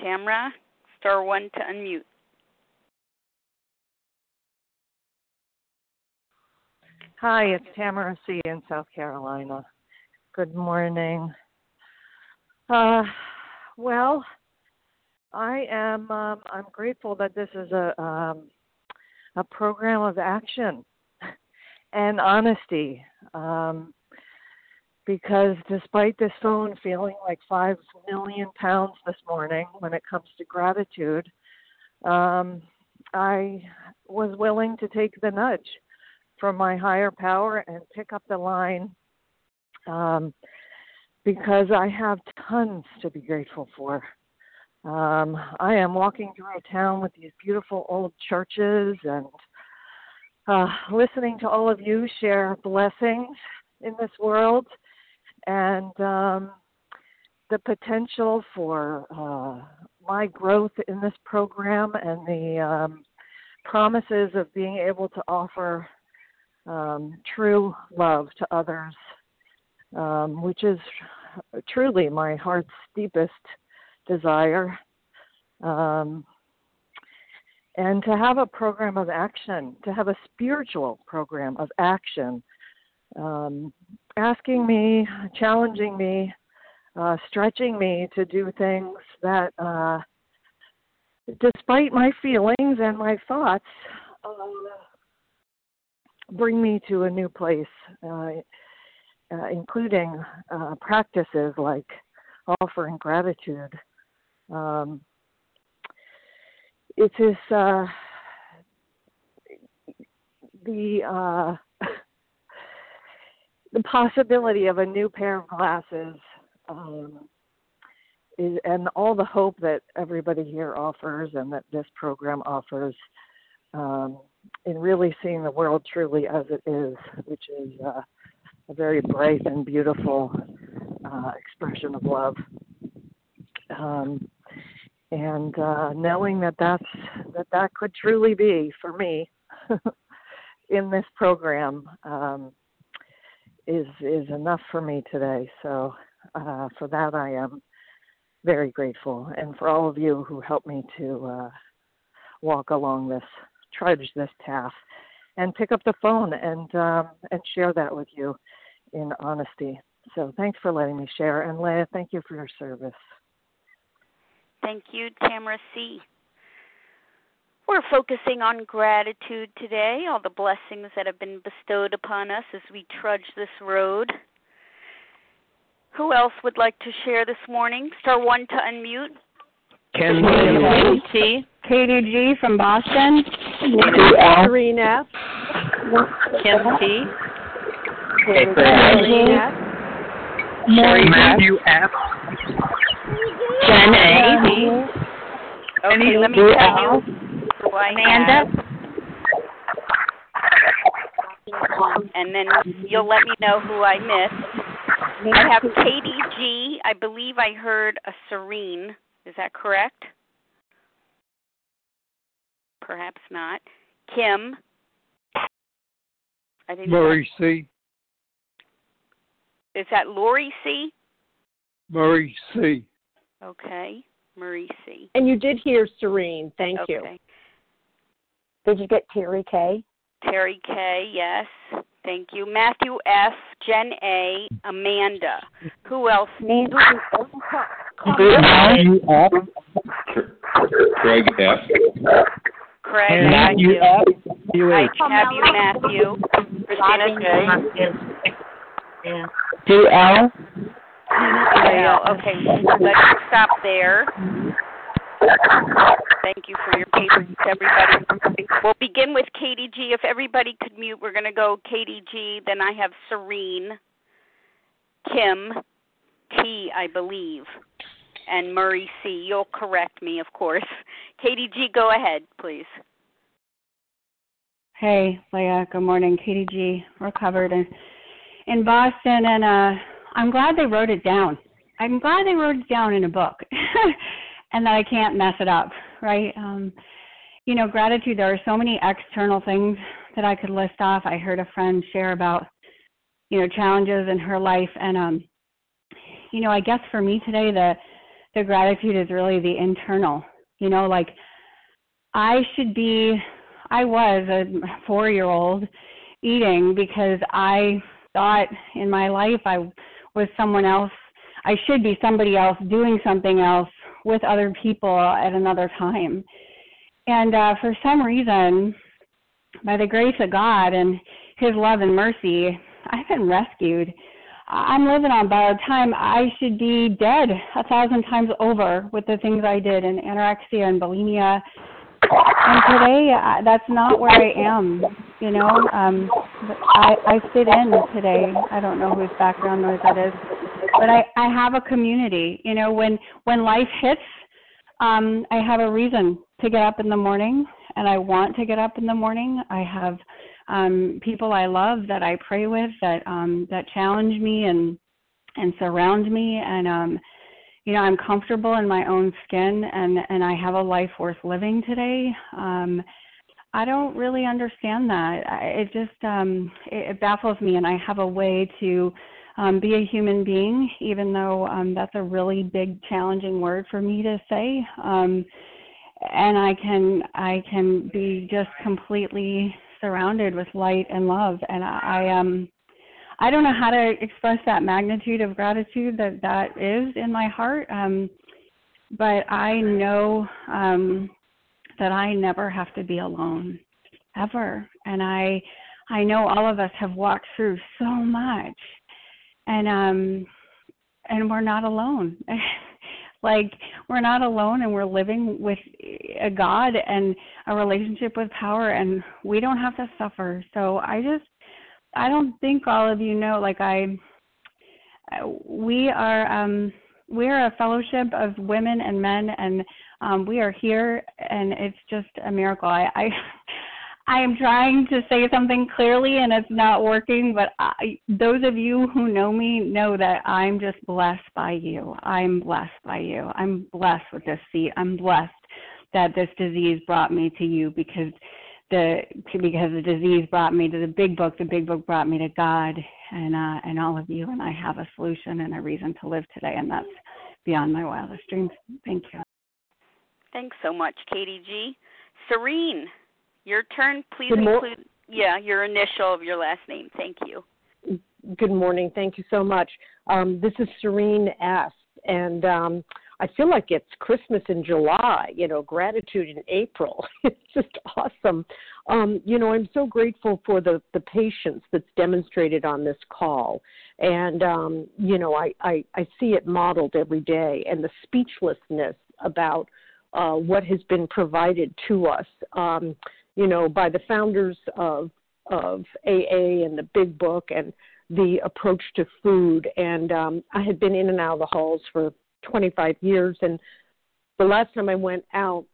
Tamra, star one to unmute. Hi, it's Tamara C. in South Carolina. Good morning. Uh, well, I am. Um, I'm grateful that this is a um, a program of action and honesty. Um, because despite this phone feeling like five million pounds this morning when it comes to gratitude, um, I was willing to take the nudge from my higher power and pick up the line um, because I have tons to be grateful for. Um, I am walking through a town with these beautiful old churches and uh, listening to all of you share blessings in this world and um, the potential for uh, my growth in this program and the um, promises of being able to offer um, true love to others, um, which is truly my heart's deepest desire. Um, and to have a program of action, to have a spiritual program of action, um, asking me, challenging me, uh, stretching me to do things that, uh, despite my feelings and my thoughts, uh, bring me to a new place, uh, uh, including uh, practices like offering gratitude. Um, it is the the possibility of a new pair of glasses um, is, and all the hope that everybody here offers and that this program offers um, in really seeing the world truly as it is, which is uh, a very bright and beautiful uh, expression of love. Um, and uh, knowing that that's that that could truly be for me *laughs* in this program um, is is enough for me today. So uh, for that I am very grateful, and for all of you who helped me to uh, walk along this trudge this path and pick up the phone and um, and share that with you in honesty. So thanks for letting me share, and Leah, thank you for your service. Thank you, Tamara C. We're focusing on gratitude today, all the blessings that have been bestowed upon us as we trudge this road. Who else would like to share this morning? Star one to unmute. Ken T. Katie G from Boston. Serena. Kim T. Sherry Matthew F. Jen A. Okay, let me tell you who I Amanda. have. And then you'll let me know who I missed. I have Katie G. I believe I heard a Serene. Is that correct? Perhaps not. Kim. I think Murray C. Is that Lori C? Murray C. Okay. Marie C. And you did hear Serene. Thank okay. you. Did you get Terry K? Terry K, yes. Thank you. Matthew F, Jen A, Amanda. Who else? Nancy Matthew F. Craig F. Craig, And Matthew F. You I H. have you, Matthew. Christina J. Do L. Okay, let's stop there. Thank you for your patience, everybody. We'll begin with Katie G. If everybody could mute, we're going to go Katie G. Then I have Serene, Kim, T, I believe, and Murray C. You'll correct me, of course. Katie G., go ahead, please. Hey, Leah. Good morning. Katie G. Recovered in, in Boston, and uh, I'm glad they wrote it down. I'm glad they wrote it down in a book, *laughs* and that I can't mess it up. Right? Um, you know, gratitude. There are so many external things that I could list off. I heard a friend share about, you know, challenges in her life, and um, you know, I guess for me today, the the gratitude is really the internal. You know, like I should be, I was a four year old eating because I thought in my life I was someone else. I should be somebody else doing something else with other people at another time. And uh, for some reason, by the grace of God and His love and mercy, I've been rescued. I'm living on borrowed time. I should be dead a thousand times over with the things I did in anorexia and bulimia. And today, uh, that's not where I am. You know, um, I I sit in today. I don't know whose background noise that is, but I I have a community. You know, when when life hits, um, I have a reason to get up in the morning, and I want to get up in the morning. I have um, people I love that I pray with that um, that challenge me and and surround me, and um, you know I'm comfortable in my own skin, and and I have a life worth living today. Um, I don't really understand that. I, It just um, it, it baffles me, and I have a way to um, be a human being, even though um, that's a really big, challenging word for me to say. Um, and I can I can be just completely surrounded with light and love and I, I um I don't know how to express that magnitude of gratitude that that is in my heart um but I know um that I never have to be alone ever and I I know all of us have walked through so much and um and we're not alone. *laughs* Like we're not alone and we're living with a god and a relationship with power and we don't have to suffer. So i just i don't think all of you know like i we are um we are a fellowship of women and men and um we are here and it's just a miracle. I i *laughs* I am trying to say something clearly and it's not working, but I, those of you who know me know that I'm just blessed by you. I'm blessed by you. I'm blessed with this seat. I'm blessed that this disease brought me to you because the because the disease brought me to the big book. The big book brought me to God and uh, and all of you, and I have a solution and a reason to live today, and that's beyond my wildest dreams. Thank you. Thanks so much, Katie G. Serene. Your turn. Please Good mor- include yeah your initial of your last name. Thank you. Good morning. Thank you so much. Um, this is Serene S. And um, I feel like it's Christmas in July, you know, gratitude in April. *laughs* it's just awesome. Um, you know, I'm so grateful for the, the patience that's demonstrated on this call. And, um, you know, I, I, I see it modeled every day and the speechlessness about uh, what has been provided to us. Um, you know, by the founders of of AA and the Big Book and the approach to food. And um, I had been in and out of the halls for 25 years, and the last time I went out,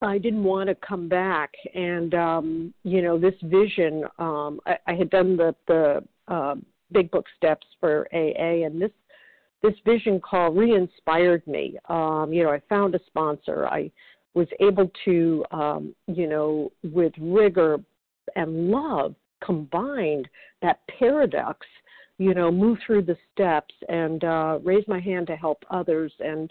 I didn't want to come back. And um, you know, this vision, um, I, I had done the the uh, Big Book steps for AA, and this this vision call re-inspired me. Um, you know, I found a sponsor. I was able to, um, you know, with rigor and love combined, that paradox, you know, move through the steps and uh, raise my hand to help others. And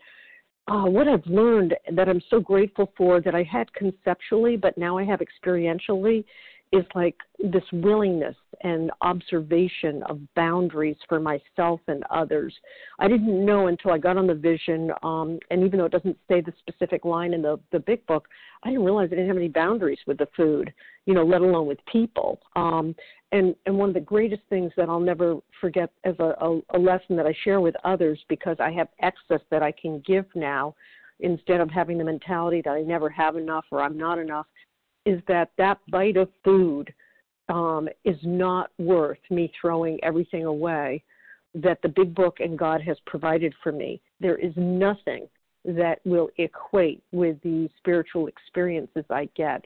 uh, what I've learned that I'm so grateful for that I had conceptually, but now I have experientially, is like this willingness and observation of boundaries for myself and others. I didn't know until I got on the vision, um, and even though it doesn't say the specific line in the, the big book, I didn't realize I didn't have any boundaries with the food, you know, let alone with people. Um, and, and one of the greatest things that I'll never forget as a, a, a lesson that I share with others because I have excess that I can give now instead of having the mentality that I never have enough or I'm not enough is that that bite of food um, is not worth me throwing everything away that the big book and God has provided for me. There is nothing that will equate with the spiritual experiences I get,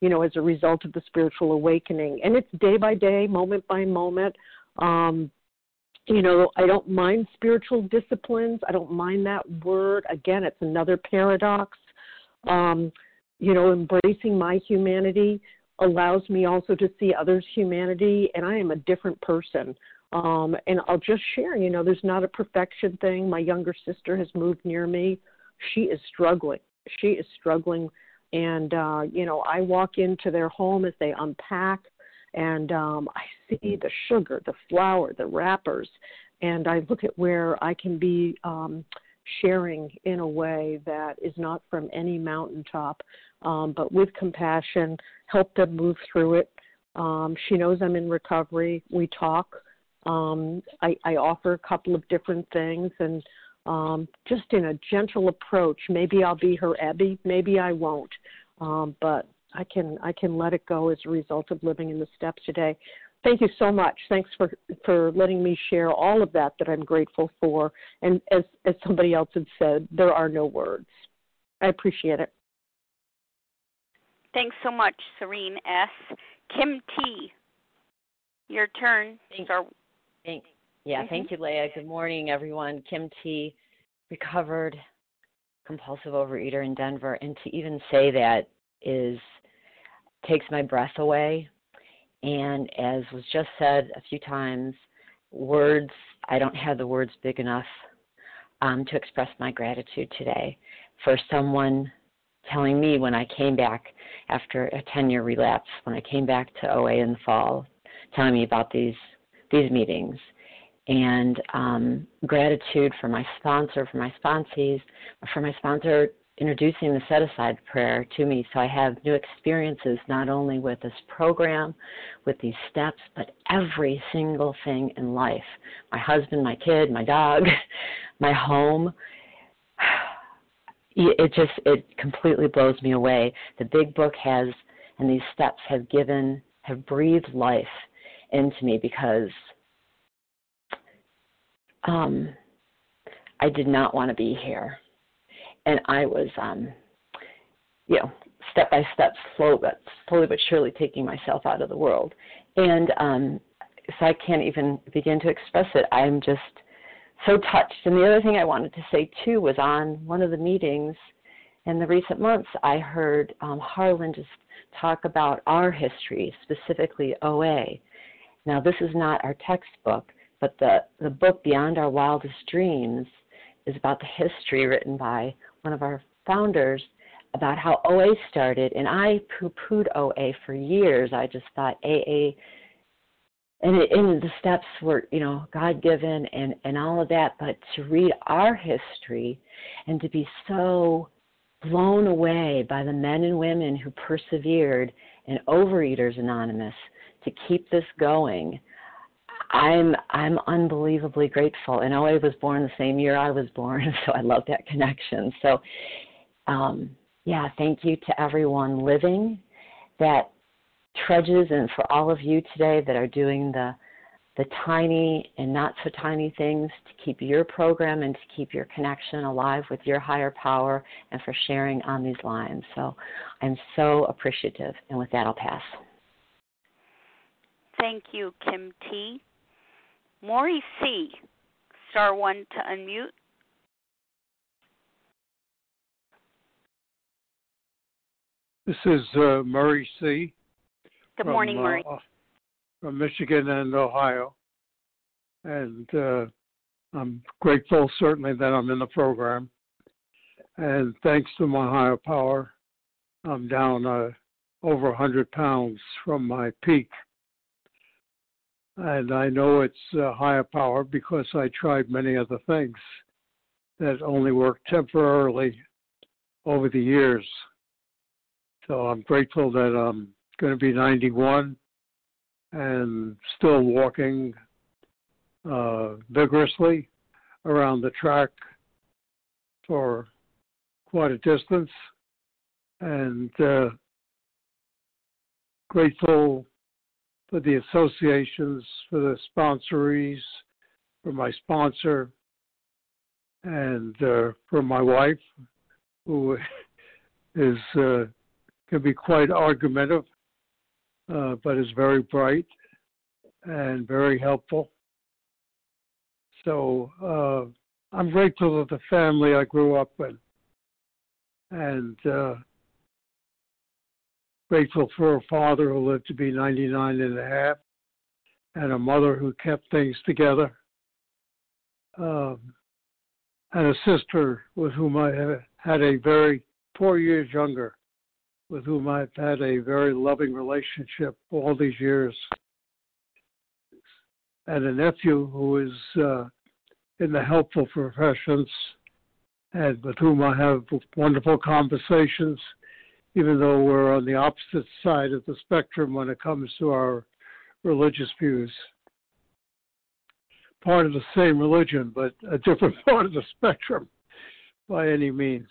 you know, as a result of the spiritual awakening. And it's day by day, moment by moment. Um, you know, I don't mind spiritual disciplines. I don't mind that word. Again, it's another paradox. Um, you know, embracing my humanity. allows me also to see others' humanity, and I am a different person. Um, and I'll just share, you know, there's not a perfection thing. My younger sister has moved near me. She is struggling. She is struggling. And, uh, you know, I walk into their home as they unpack, and um, I see the sugar, the flour, the wrappers, and I look at where I can be um, sharing in a way that is not from any mountaintop, um, but with compassion, help them move through it. Um, she knows I'm in recovery. We talk. Um, I, I offer a couple of different things and um, just in a gentle approach. Maybe I'll be her Ebby, maybe I won't. Um, but I can I can let it go as a result of living in the steps today. Thank you so much. Thanks for for letting me share all of that that I'm grateful for. And as as somebody else had said, there are no words. I appreciate it. Thanks so much, Serene S. Kim T. Your turn. Thanks. Thank, yeah, mm-hmm. thank you, Leah. Good morning, everyone. Kim T. Recovered compulsive overeater in Denver, and to even say that is takes my breath away. And as was just said a few times, words, I don't have the words big enough um, to express my gratitude today for someone telling me when I came back after a 10 year relapse, when I came back to OA in the fall, telling me about these these meetings. And um, gratitude for my sponsor, for my sponsees, for my sponsor introducing the set aside prayer to me so I have new experiences not only with this program, with these steps, but every single thing in life my husband, my kid, my dog, *laughs* my home. *sighs* It just, it completely blows me away. The big book has, and these steps have given, have breathed life into me because um, I did not want to be here and I was, um, you know, step by step, slow but slowly but surely taking myself out of the world, and um, so I can't even begin to express it. I'm just so touched. And the other thing I wanted to say too was on one of the meetings in the recent months, I heard um, Harlan just talk about our history, specifically OA. Now, this is not our textbook, but the, the book Beyond Our Wildest Dreams is about the history written by one of our founders about how OA started, and I poo pooed OA for years. I just thought AA and, and the steps were, you know, God given and, and all of that. But to read our history and to be so blown away by the men and women who persevered in Overeaters Anonymous to keep this going. I'm I'm unbelievably grateful. And OA was born the same year I was born, *laughs* so I love that connection. So, um, yeah, thank you to everyone living that trudges, and for all of you today that are doing the the tiny and not so tiny things to keep your program and to keep your connection alive with your higher power and for sharing on these lines. So I'm so appreciative. And with that, I'll pass. Thank you, Kim T. Maury C. Star one to unmute. This is uh, Murray C. Good from, morning, Murray. Uh, from Michigan and Ohio. And uh, I'm grateful, certainly, that I'm in the program. And thanks to my higher power, I'm down uh, over 100 pounds from my peak and I know it's a higher power because I tried many other things that only worked temporarily over the years. So I'm grateful that I'm going to be 91 and still walking uh, vigorously around the track for quite a distance and uh, grateful for the associations, for the sponsorees, for my sponsor, and uh, for my wife, who *laughs* is uh, can be quite argumentative, uh, but is very bright and very helpful. So uh, I'm grateful to the family I grew up in, and uh, Grateful for a father who lived to be 99 and a half and a mother who kept things together. Um, and a sister with whom I had a very four years younger, with whom I've had a very loving relationship all these years, and a nephew who is uh, in the helpful professions, and with whom I have wonderful conversations, even though we're on the opposite side of the spectrum when it comes to our religious views part of the same religion, but a different *laughs* part of the spectrum by any means.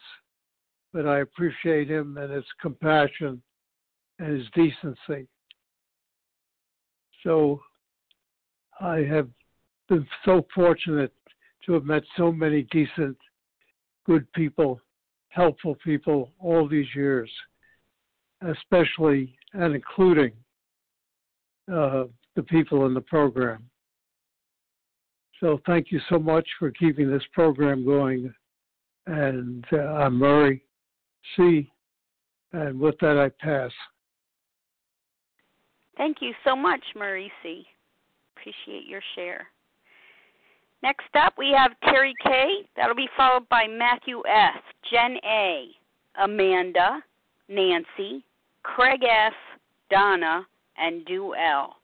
But I appreciate him and his compassion and his decency. So I have been so fortunate to have met so many decent, good people, helpful people all these years, especially and including uh, the people in the program. So thank you so much for keeping this program going. And uh, I'm Murray C. And with that, I pass. Thank you so much, Murray C. Appreciate your share. Next up, we have Terry K. That'll be followed by Matthew S., Jen A., Amanda, Nancy, Craig S., Donna, and Du L.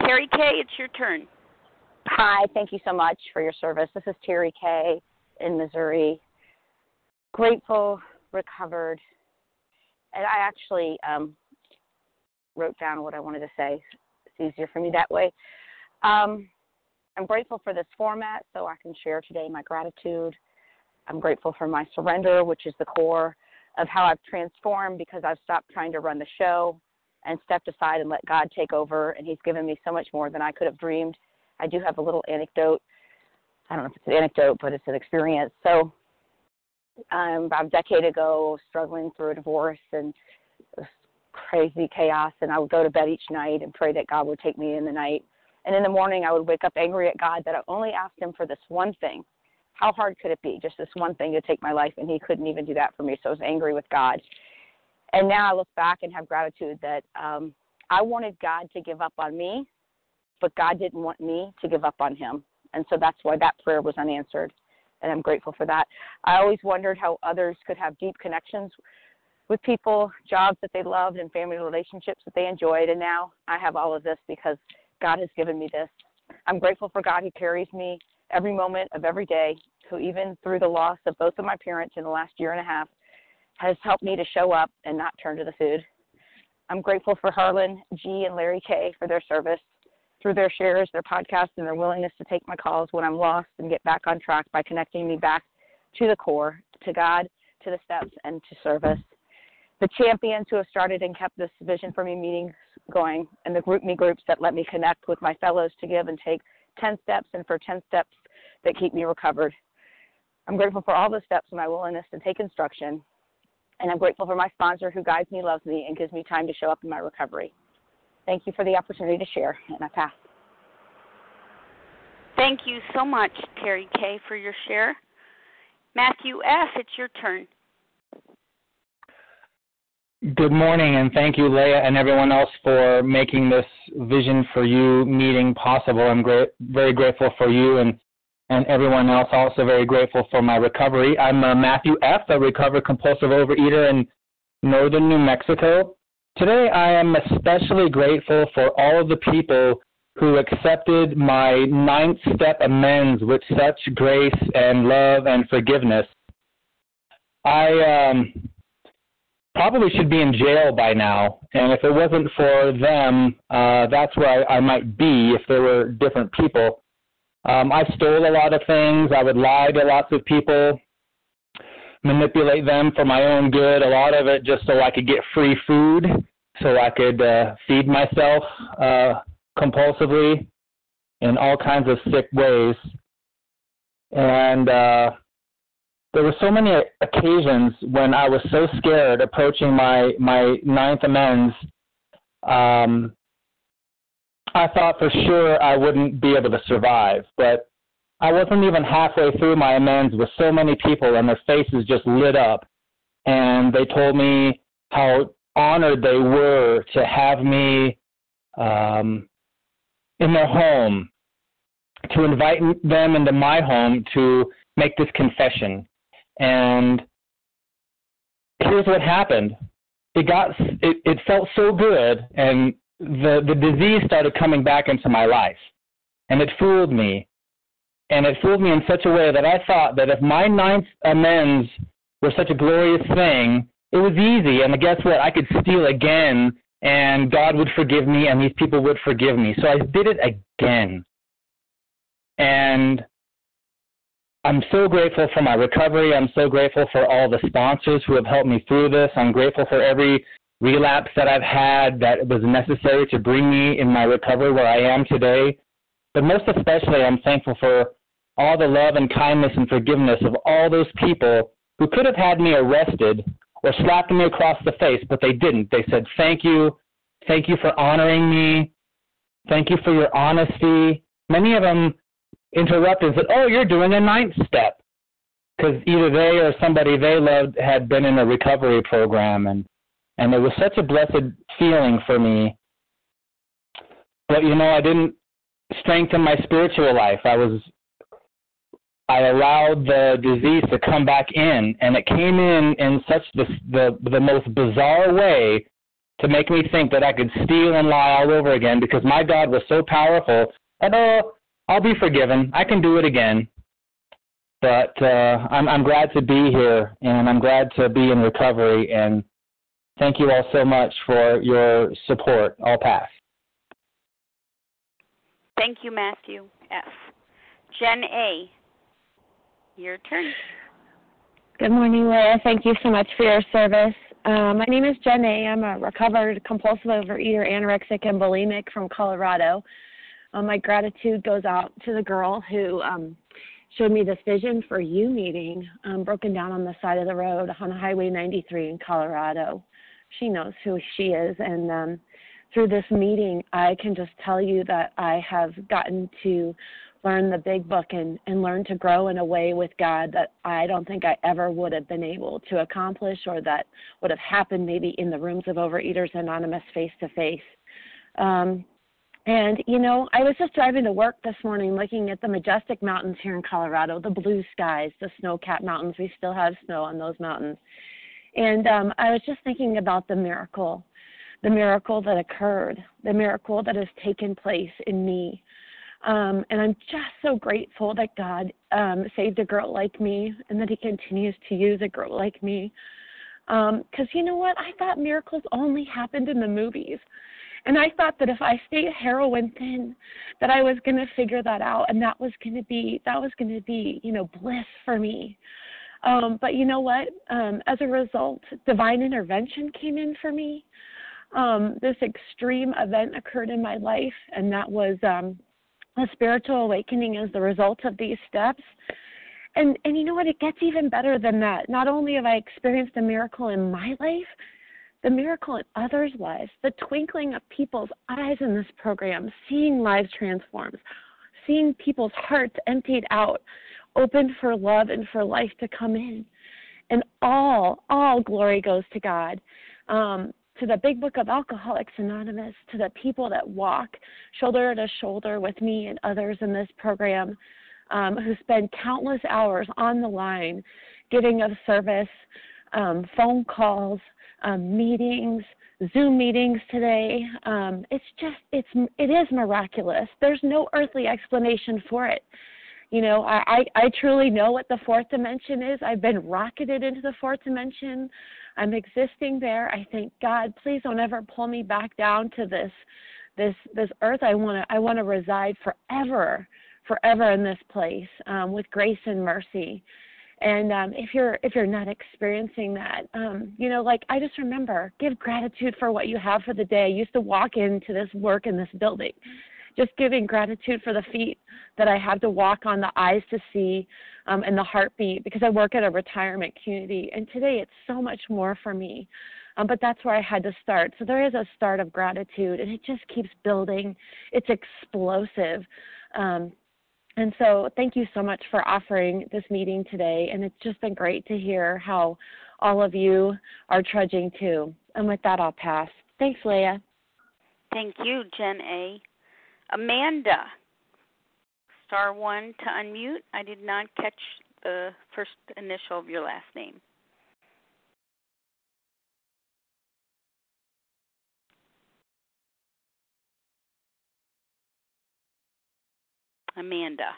Terry K., it's your turn. Hi, thank you so much for your service. This is Terry K. in Missouri. Grateful, recovered, and I actually um, wrote down what I wanted to say. It's easier for me that way. Um, I'm grateful for this format so I can share today my gratitude. I'm grateful for my surrender, which is the core of how I've transformed because I've stopped trying to run the show and stepped aside and let God take over. And He's given me so much more than I could have dreamed I do have a little anecdote. I don't know if it's an anecdote, but it's an experience. So, um, about a decade ago, struggling through a divorce and crazy chaos, and I would go to bed each night and pray that God would take me in the night. And in the morning, I would wake up angry at God that I only asked Him for this one thing. How hard could it be? Just this one thing to take my life, and He couldn't even do that for me. So I was angry with God. And now I look back and have gratitude that um, I wanted God to give up on me but God didn't want me to give up on him. And so that's why that prayer was unanswered. And I'm grateful for that. I always wondered how others could have deep connections with people, jobs that they loved, and family relationships that they enjoyed. And now I have all of this because God has given me this. I'm grateful for God who carries me every moment of every day, who, even through the loss of both of my parents in the last year and a half, has helped me to show up and not turn to the food. I'm grateful for Harlan G. and Larry K. for their service through their shares, their podcasts, and their willingness to take my calls when I'm lost and get back on track by connecting me back to the core, to God, to the steps, and to service. The champions who have started and kept this Vision for Me meetings going, and the GroupMe groups that let me connect with my fellows to give and take 10 steps and for 10 steps that keep me recovered. I'm grateful for all the steps and my willingness to take instruction. And I'm grateful for my sponsor who guides me, loves me, and gives me time to show up in my recovery. Thank you for the opportunity to share, and I pass. Thank you so much, Terry K, for your share. Matthew S, it's your turn. Good morning, and thank you, Leah, and everyone else for making this Vision for You meeting possible. I'm great, very grateful for you and and everyone else. Also, very grateful for my recovery. I'm uh, Matthew F, a recovered compulsive overeater in northern New Mexico. Today, I am especially grateful for all of the people who accepted my ninth step amends with such grace and love and forgiveness. I um, probably should be in jail by now, and if it wasn't for them, uh, that's where I, I might be if there were different people. Um, I stole a lot of things. I would lie to lots of people, manipulate them for my own good, a lot of it just so I could get free food, so I could uh, feed myself uh, compulsively in all kinds of sick ways. And uh, there were so many occasions when I was so scared approaching my, my ninth amends. Um, I thought for sure I wouldn't be able to survive, but I wasn't even halfway through my amends with so many people, and their faces just lit up. And they told me how honored they were to have me um, in their home, to invite them into my home to make this confession. And here's what happened. It got it, it felt so good and the the disease started coming back into my life. And it fooled me. And it fooled me in such a way that I thought that if my ninth amends were such a glorious thing, it was easy. And guess what? I could steal again and God would forgive me and these people would forgive me. So I did it again. And I'm so grateful for my recovery. I'm so grateful for all the sponsors who have helped me through this. I'm grateful for every relapse that I've had that was necessary to bring me in my recovery where I am today. But most especially, I'm thankful for all the love and kindness and forgiveness of all those people who could have had me arrested or slapped me across the face, but they didn't. They said, Thank you. Thank you for honoring me. Thank you for your honesty. Many of them interrupted and said, Oh, you're doing a ninth step. Because either they or somebody they loved had been in a recovery program. And, and it was such a blessed feeling for me. But, you know, I didn't strengthen my spiritual life. I was I allowed the disease to come back in, and it came in in such the the, the most bizarre way to make me think that I could steal and lie all over again because my God was so powerful. And oh, I'll be forgiven. I can do it again. But uh, I'm I'm glad to be here, and I'm glad to be in recovery. And thank you all so much for your support. I'll pass. Thank you, Matthew F. Jen A. Your turn. Good morning, Leah. Thank you so much for your service. Uh, my name is Jen A. I'm a recovered compulsive overeater, anorexic, and bulimic from Colorado. Uh, my gratitude goes out to the girl who um, showed me this vision for you meeting, um, broken down on the side of the road on Highway 93 in Colorado. She knows who she is, and um, through this meeting, I can just tell you that I have gotten to learn the big book and, and learn to grow in a way with God that I don't think I ever would have been able to accomplish or that would have happened maybe in the rooms of Overeaters Anonymous face to face. And, you know, I was just driving to work this morning looking at the majestic mountains here in Colorado, the blue skies, the snow capped mountains. We still have snow on those mountains. And um, I was just thinking about the miracle, the miracle that occurred, the miracle that has taken place in me um, and I'm just so grateful that God um, saved a girl like me and that He continues to use a girl like me. Because um, you know what? I thought miracles only happened in the movies. And I thought that if I stayed heroin thin, that I was going to figure that out, and that was going to be that was going to be you know bliss for me. Um, but you know what? Um, as a result, divine intervention came in for me. Um, this extreme event occurred in my life, and that was um, a spiritual awakening as the result of these steps. And and you know what? It gets even better than that. Not only have I experienced a miracle in my life, the miracle in others' lives, the twinkling of people's eyes in this program, seeing lives transformed, seeing people's hearts emptied out, opened for love and for life to come in. And all, all glory goes to God. Um, to the big book of Alcoholics Anonymous, to the people that walk shoulder to shoulder with me and others in this program um, who spend countless hours on the line giving of service, um, phone calls, um, meetings, Zoom meetings today. Um, it's just it's it is miraculous. There's no earthly explanation for it. You know, I, I, truly know what the fourth dimension is. I've been rocketed into the fourth dimension. I'm existing there. I thank God. Please don't ever pull me back down to this this this earth. I want to I want to reside forever, forever in this place um, with grace and mercy. And um, if you're if you're not experiencing that, um, you know, like I just remember, give gratitude for what you have for the day. I used to walk into this work in this building, just giving gratitude for the feet that I have to walk on, the eyes to see, um, and the heartbeat because I work at a retirement community. And today it's so much more for me. Um, but that's where I had to start. So there is a start of gratitude, and it just keeps building. It's explosive. Um, and so, thank you so much for offering this meeting today. And it's just been great to hear how all of you are trudging too. And with that, I'll pass. Thanks, Leah. Thank you, Jen A. Amanda, star one to unmute. I did not catch the first initial of your last name. Amanda.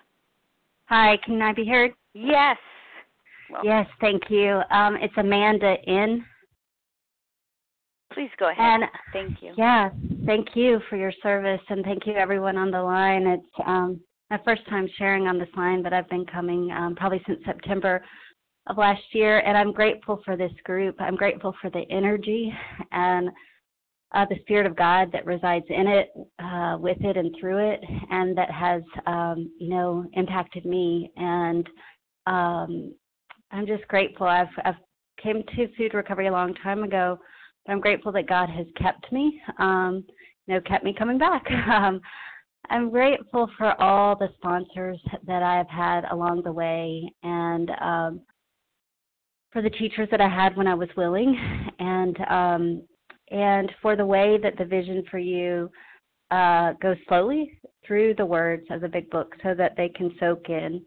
Hi, can I be heard? Yes. Welcome. Yes, thank you. Um, it's Amanda in. Please go ahead. And thank you. Yeah, thank you for your service, and thank you everyone on the line. It's um, my first time sharing on this line, but I've been coming um, probably since September of last year, and I'm grateful for this group. I'm grateful for the energy and uh, the Spirit of God that resides in it, uh, with it, and through it, and that has, um, you know, impacted me. And um, I'm just grateful. I've I've came to food recovery a long time ago, but I'm grateful that God has kept me. Um, you know, kept me coming back. *laughs* um, I'm grateful for all the sponsors that I've had along the way, and um, for the teachers that I had when I was willing, and um, and for the way that the vision for you uh, goes slowly through the words of the big book so that they can soak in.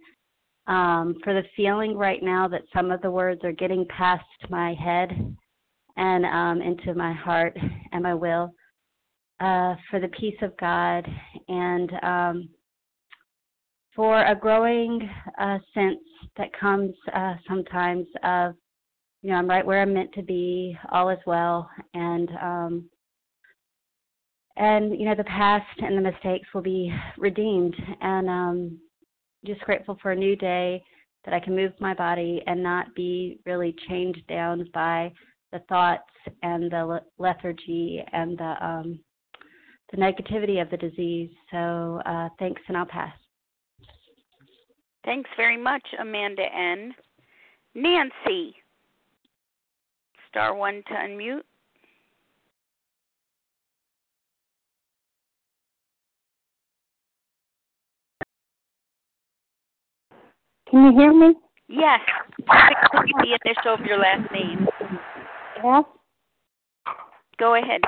Um, for the feeling right now that some of the words are getting past my head and um, into my heart and my will. Uh, for the peace of God and um, for a growing uh, sense that comes uh, sometimes of you know, I'm right where I'm meant to be, all is well, and um, and you know, the past and the mistakes will be redeemed, and um, just grateful for a new day that I can move my body and not be really chained down by the thoughts and the lethargy and the um, the negativity of the disease. So uh, thanks, and I'll pass. Thanks very much, Amanda N. Nancy star one to unmute. Can you hear me? Yes. the initial of your last name. Yes. Go ahead.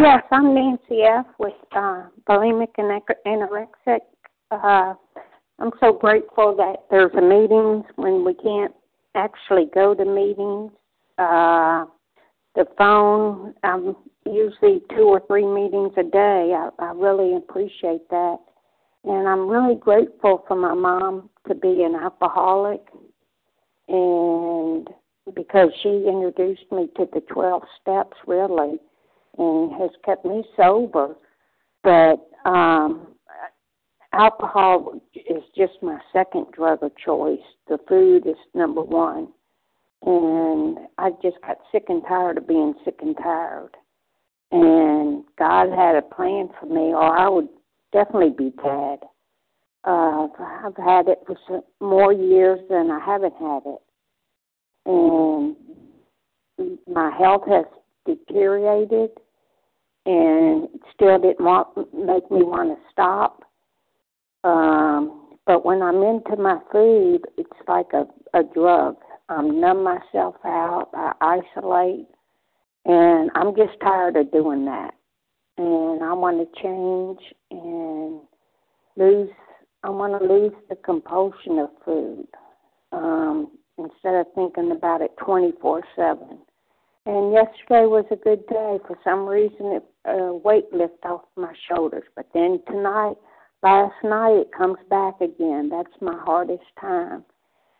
Yes, I'm Nancy F. with uh, bulimic and anorexic. Uh, I'm so grateful that there's a meetings when we can't actually go to meetings uh, the phone. Um, usually two or three meetings a day. I, I really appreciate that, and I'm really grateful for my mom to be an alcoholic, and because she introduced me to the twelve steps, really, and has kept me sober. But um, alcohol is just my second drug of choice. The food is number one and I just got sick and tired of being sick and tired. And God had a plan for me, or I would definitely be dead. Uh, I've had it for some, more years than I haven't had it, and my health has deteriorated, and it still didn't want make me want to stop. Um, but when I'm into my food, it's like a a drug um, numb myself out, I isolate, and I'm just tired of doing that. And I want to change and lose. I want to lose the compulsion of food um, instead of thinking about it 24 seven. And yesterday was a good day. For some reason, it uh, weight lifted off my shoulders. But then tonight, last night, it comes back again. That's my hardest time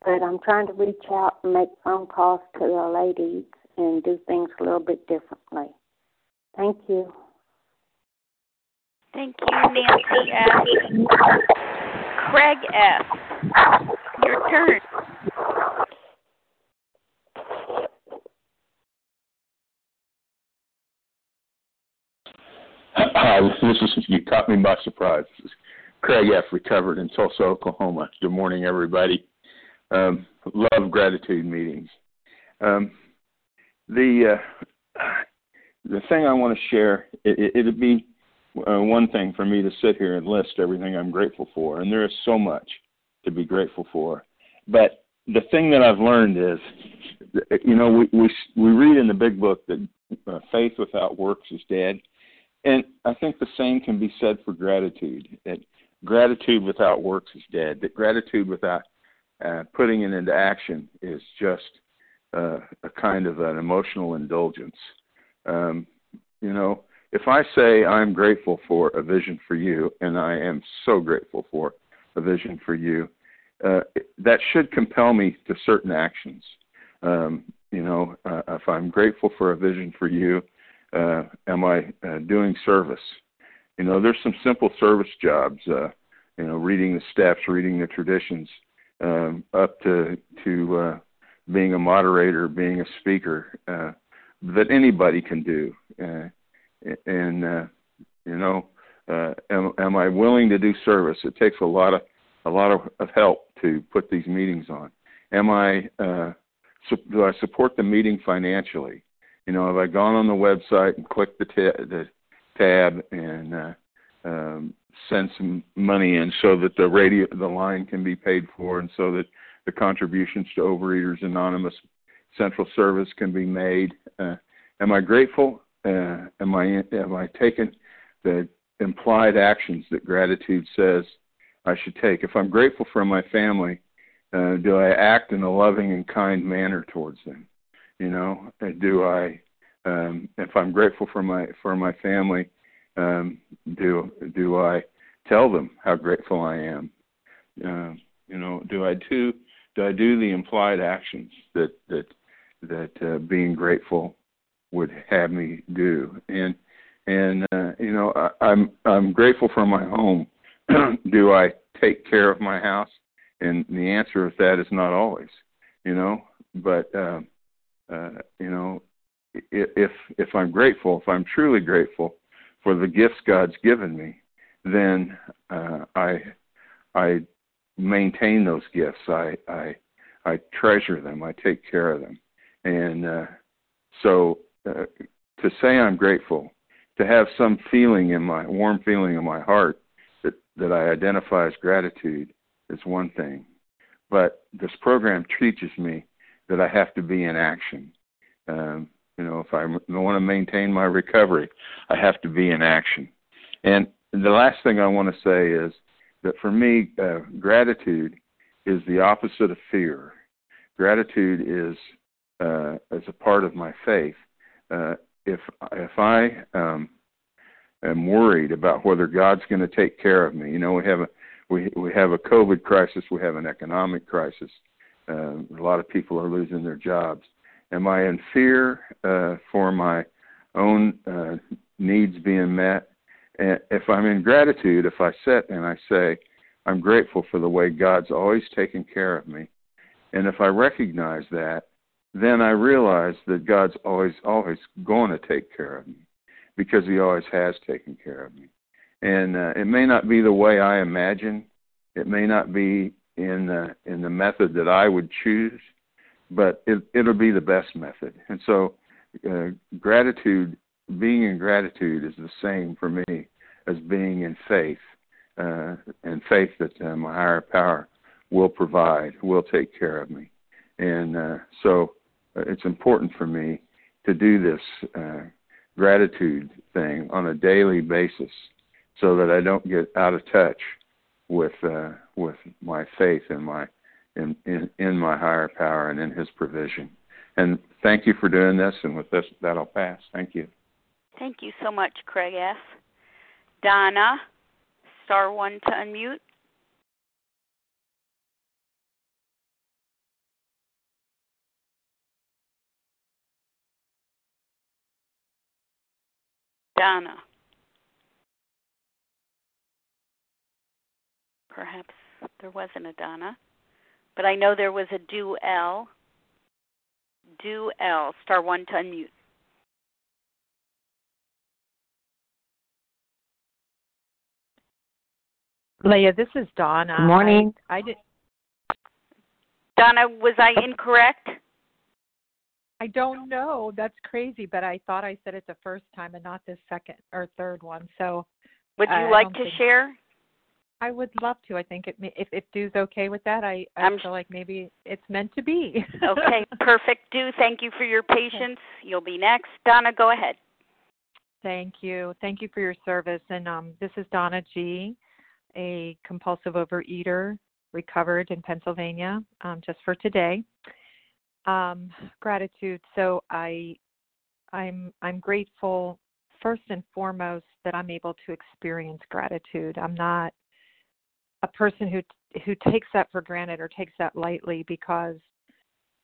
but I'm trying to reach out and make phone calls to the ladies and do things a little bit differently. Thank you. Thank you, Nancy F. Craig F. Your turn. Hi, this is you caught me by surprise. This is Craig F. Recovered in Tulsa, Oklahoma. Good morning, everybody. Um, love gratitude meetings. Um, the uh, the thing I want to share it, it, would be uh, one thing for me to sit here and list everything I'm grateful for, and there is so much to be grateful for. But the thing that I've learned is, you know, we we we read in the big book that uh, faith without works is dead. And I think the same can be said for gratitude. That gratitude without works is dead. That gratitude without uh, putting it into action is just uh, a kind of an emotional indulgence. Um, you know, if I say I'm grateful for a vision for you, and I am so grateful for a vision for you, uh, that should compel me to certain actions. Um, you know, uh, if I'm grateful for a vision for you, uh, am I uh, doing service? You know, there's some simple service jobs. Uh, you know, reading the steps, reading the traditions, um, up to to uh, being a moderator, being a speaker, uh, that anybody can do. Uh, and uh, you know, uh, am, am I willing to do service? It takes a lot of a lot of, of help to put these meetings on. Am I uh, do I support the meeting financially? You know, have I gone on the website and clicked the, the tab and uh, um, send some money in so that the radio the line can be paid for and so that the contributions to Overeaters Anonymous Central Service can be made. Uh, am I grateful? Uh, am I am I taking the implied actions that gratitude says I should take? If I'm grateful for my family, uh, do I act in a loving and kind manner towards them? You know, uh, do I? Um, if I'm grateful for my for my family, um, do do I tell them how grateful I am? Uh, you know, do I do do I do the implied actions that that that uh, being grateful would have me do? And and uh, you know, I, I'm I'm grateful for my home. *clears throat* do I take care of my house? And the answer of that is not always. You know, but uh, uh, you know, if if I'm grateful, if I'm truly grateful for the gifts God's given me, then uh, I I maintain those gifts. I I I treasure them. I take care of them, and uh, so uh, to say I'm grateful, to have some feeling in my warm feeling in my heart that that I identify as gratitude is one thing, but this program teaches me that I have to be in action. Um, you know, if I want to maintain my recovery, I have to be in action. And the last thing I want to say is that for me, uh, gratitude is the opposite of fear. Gratitude is uh, as a part of my faith. Uh, if if I um, am worried about whether God's going to take care of me, you know, we have a we we have a COVID crisis, we have an economic crisis. Uh, a lot of people are losing their jobs. Am I in fear uh, for my own uh, needs being met? And if I'm in gratitude, if I sit and I say, I'm grateful for the way God's always taken care of me, and if I recognize that, then I realize that God's always, always going to take care of me because He always has taken care of me. And uh, it may not be the way I imagine, it may not be in the in the method that I would choose, but it, it'll be the best method. And so, uh, gratitude being in gratitude is the same for me as being in faith, uh, and faith that uh, my higher power will provide, will take care of me. And uh, so uh, it's important for me to do this uh, gratitude thing on a daily basis so that I don't get out of touch with uh, with my faith and my in, in in my higher power and in His provision. And thank you for doing this. And with this, that'll pass. Thank you. Thank you so much, Craig F. Donna, star one to unmute. Donna. Perhaps there wasn't a Donna, but I know there was a do L. Do L, star one to unmute. Leah, this is Donna. Good morning. I, I did. Donna, was I incorrect? I don't know. That's crazy, but I thought I said it the first time and not the second or third one. So would you uh, like to share? I would love to. I think it, if if Du's okay with that, I I I'm- feel like maybe it's meant to be. *laughs* okay, perfect. Do thank you for your patience. You'll be next. Donna, go ahead. Thank you. Thank you for your service. And um, this is Donna G, a compulsive overeater, recovered in Pennsylvania, um, just for today. Um, gratitude. So I, I'm I'm grateful first and foremost that I'm able to experience gratitude. I'm not a person who who takes that for granted or takes that lightly because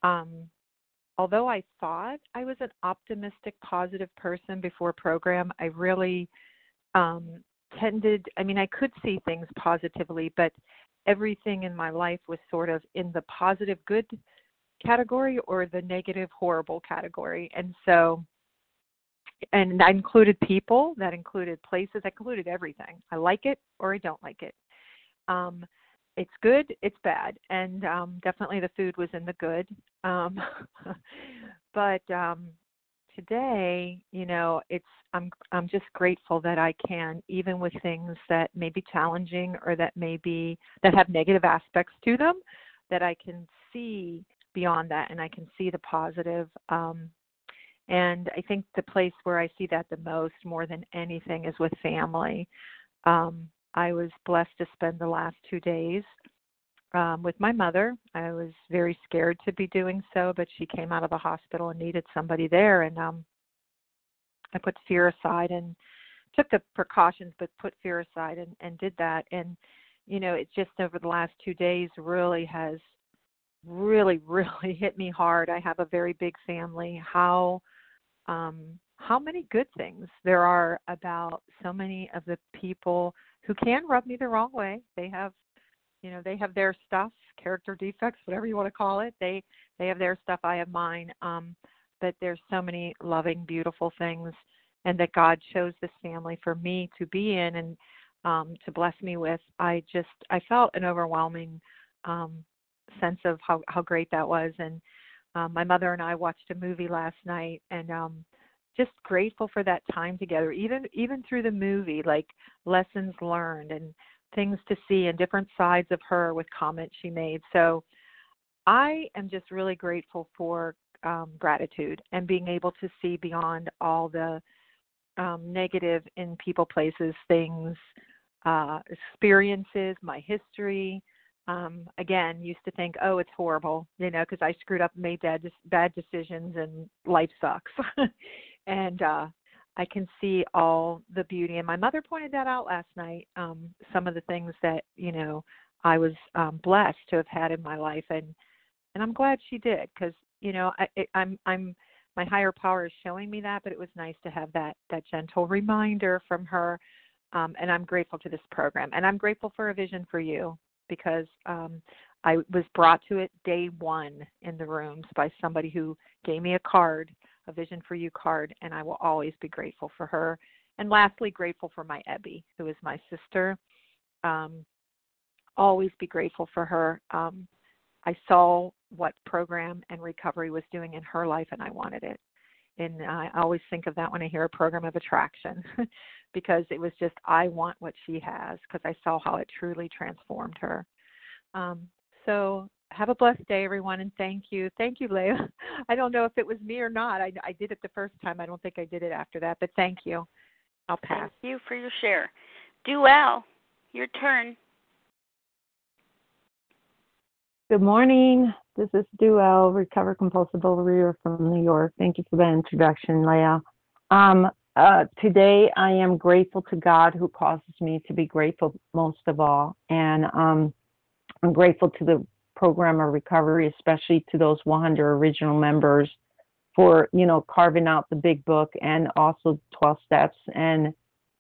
um, although I thought I was an optimistic, positive person before program, I really um, tended, I mean, I could see things positively, but everything in my life was sort of in the positive, good category or the negative, horrible category. And so, and that included people, that included places, that included everything. I like it or I don't like it. Um, it's good, it's bad, and um, definitely the food was in the good. Um, *laughs* but um, today, you know, it's I'm I'm just grateful that I can, even with things that may be challenging or that may be that have negative aspects to them, that I can see beyond that and I can see the positive. Um, and I think the place where I see that the most, more than anything, is with family. Um, I was blessed to spend the last two days um, with my mother. I was very scared to be doing so, but she came out of the hospital and needed somebody there, and um, I put fear aside and took the precautions, but put fear aside and, and did that. And you know, it just over the last two days really has really, *laughs* really hit me hard. I have a very big family. How um, how many good things there are about so many of the people who can rub me the wrong way. They have, you know, they have their stuff, character defects, whatever you want to call it. They they have their stuff. I have mine. Um, but there's so many loving, beautiful things, and that God chose this family for me to be in and um, to bless me with. I just I felt an overwhelming um, sense of how how great that was, and um, my mother and I watched a movie last night, and um, just grateful for that time together even even through the movie like lessons learned and things to see and different sides of her with comments she made. So i am just really grateful for um, gratitude and being able to see beyond all the um, negative in people places things uh, experiences my history. Um again used to think oh it's horrible you know because i screwed up made bad bad decisions and life sucks *laughs* and uh I can see all the beauty and my mother pointed that out last night um some of the things that you know I was um blessed to have had in my life and and I'm glad she did cuz you know I it, I'm I'm my higher power is showing me that but it was nice to have that that gentle reminder from her um and I'm grateful to this program and I'm grateful for a vision for you because um I was brought to it day 1 in the rooms by somebody who gave me a card a Vision for You card, and I will always be grateful for her. And lastly, grateful for my Ebby, who is my sister. Um, always be grateful for her. Um, I saw what program and recovery was doing in her life, and I wanted it. And I always think of that when I hear a program of attraction, *laughs* because it was just I want what she has, because I saw how it truly transformed her. Um, so have a blessed day, everyone, and thank you. Thank you, Leah. *laughs* I don't know if it was me or not. I, I did it the first time. I don't think I did it after that, but thank you. I'll pass. Thank you for your share. Duell, your turn. Good morning. This is Duell, Recover compulsive overeater from New York. Thank you for that introduction, Leah. Um, uh, today, I am grateful to God who causes me to be grateful most of all, and um, I'm grateful to the program of recovery, especially to those 100 original members for, you know, carving out the big book and also 12 steps and,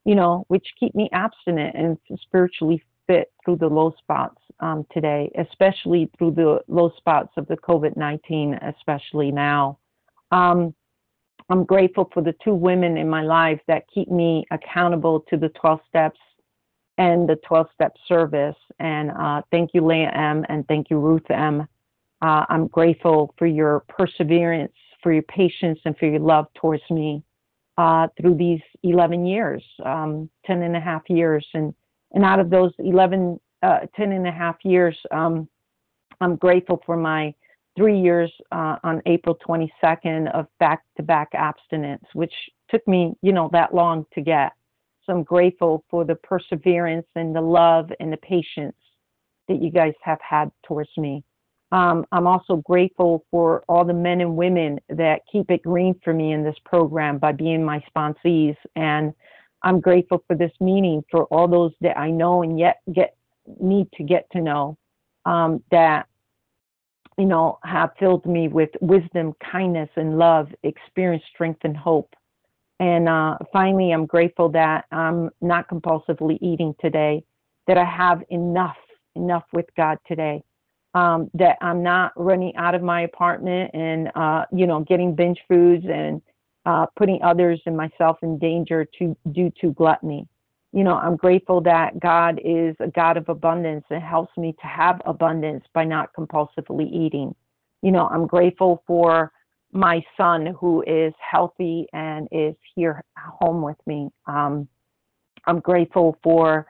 you know, which keep me abstinent and spiritually fit through the low spots um, today, especially through the low spots of the COVID 19, especially now. Um, I'm grateful for the two women in my life that keep me accountable to the 12 steps and the 12 step service. And uh, thank you, Leah M., and thank you, Ruth M. Uh, I'm grateful for your perseverance, for your patience, and for your love towards me uh, through these 11 years, um, 10 and a half years. And, And out of those 11, uh, 10 and a half years, um, I'm grateful for my three years uh, on April 22nd of back to back abstinence, which took me, you know, that long to get. So I'm grateful for the perseverance and the love and the patience that you guys have had towards me. Um, I'm also grateful for all the men and women that keep it green for me in this program by being my sponsees. And I'm grateful for this meeting for all those that I know and yet get need to get to know um, that you know have filled me with wisdom, kindness, and love, experience, strength, and hope. And uh, finally, I'm grateful that I'm not compulsively eating today, that I have enough, enough with God today, um, that I'm not running out of my apartment and, uh, you know, getting binge foods and uh, putting others and myself in danger to due to gluttony. You know, I'm grateful that God is a God of abundance and helps me to have abundance by not compulsively eating. You know, I'm grateful for my son who is healthy and is here home with me. Um, I'm grateful for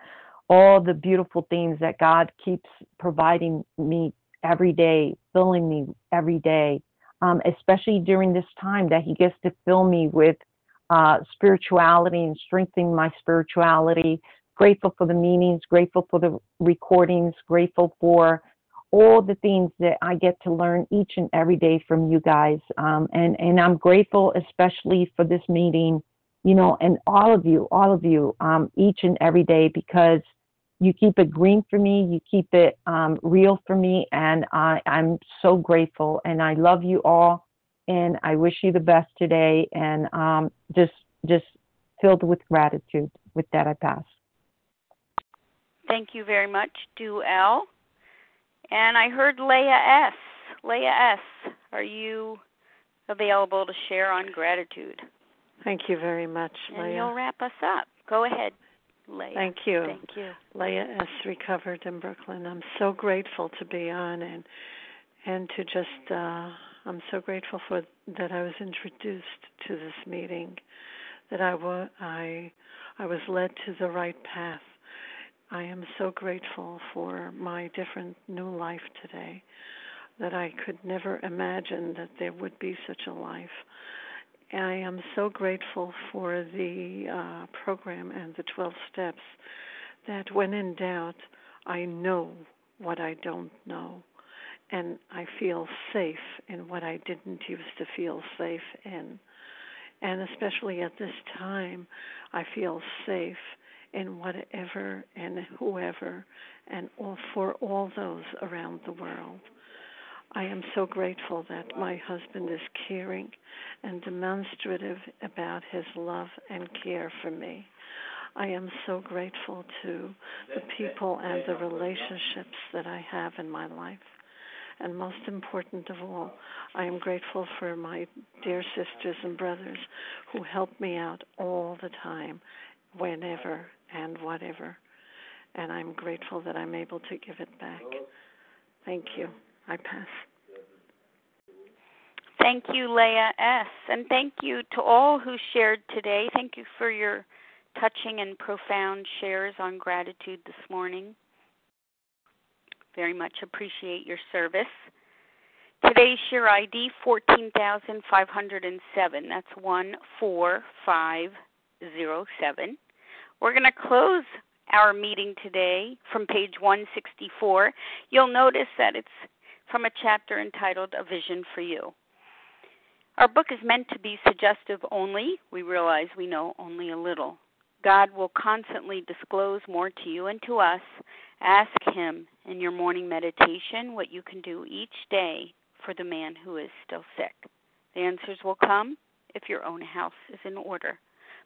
all the beautiful things that God keeps providing me every day, filling me every day, um, especially during this time that He gets to fill me with uh, spirituality and strengthening my spirituality. Grateful for the meetings, grateful for the recordings, grateful for all the things that I get to learn each and every day from you guys. Um, and, and I'm grateful, especially for this meeting, you know, and all of you, all of you, um, each and every day, because you keep it green for me, you keep it um, real for me, and I, I'm so grateful. And I love you all, and I wish you the best today, and um, just just filled with gratitude. With that, I pass. Thank you very much, Do L. And I heard Leah S. Leah S. Are you available to share on gratitude? Thank you very much, and Leah. And you'll wrap us up. Go ahead, Leah. Thank you. Thank you. Leah S. Recovered in Brooklyn. I'm so grateful to be on and and to just uh I'm so grateful for that I was introduced to this meeting, that I was I I was led to the right path I am so grateful for my different new life today that I could never imagine that there would be such a life. I am so grateful for the uh, program and the 12 steps that when in doubt, I know what I don't know. And I feel safe in what I didn't used to feel safe in. And especially at this time, I feel safe in whatever and whoever and all, for all those around the world. I am so grateful that my husband is caring and demonstrative about his love and care for me. I am so grateful to the people and the relationships that I have in my life. And most important of all, I am grateful for my dear sisters and brothers who help me out all the time, whenever and whatever. And I'm grateful that I'm able to give it back. Thank you. I pass. Thank you, Leah S. And thank you to all who shared today. Thank you for your touching and profound shares on gratitude this morning. Very much appreciate your service. Today's share ID 14507. That's 14507. We're going to close our meeting today from page 164. You'll notice that it's from a chapter entitled A Vision for You. Our book is meant to be suggestive only. We realize we know only a little. God will constantly disclose more to you and to us. Ask Him in your morning meditation what you can do each day for the man who is still sick. The answers will come if your own house is in order.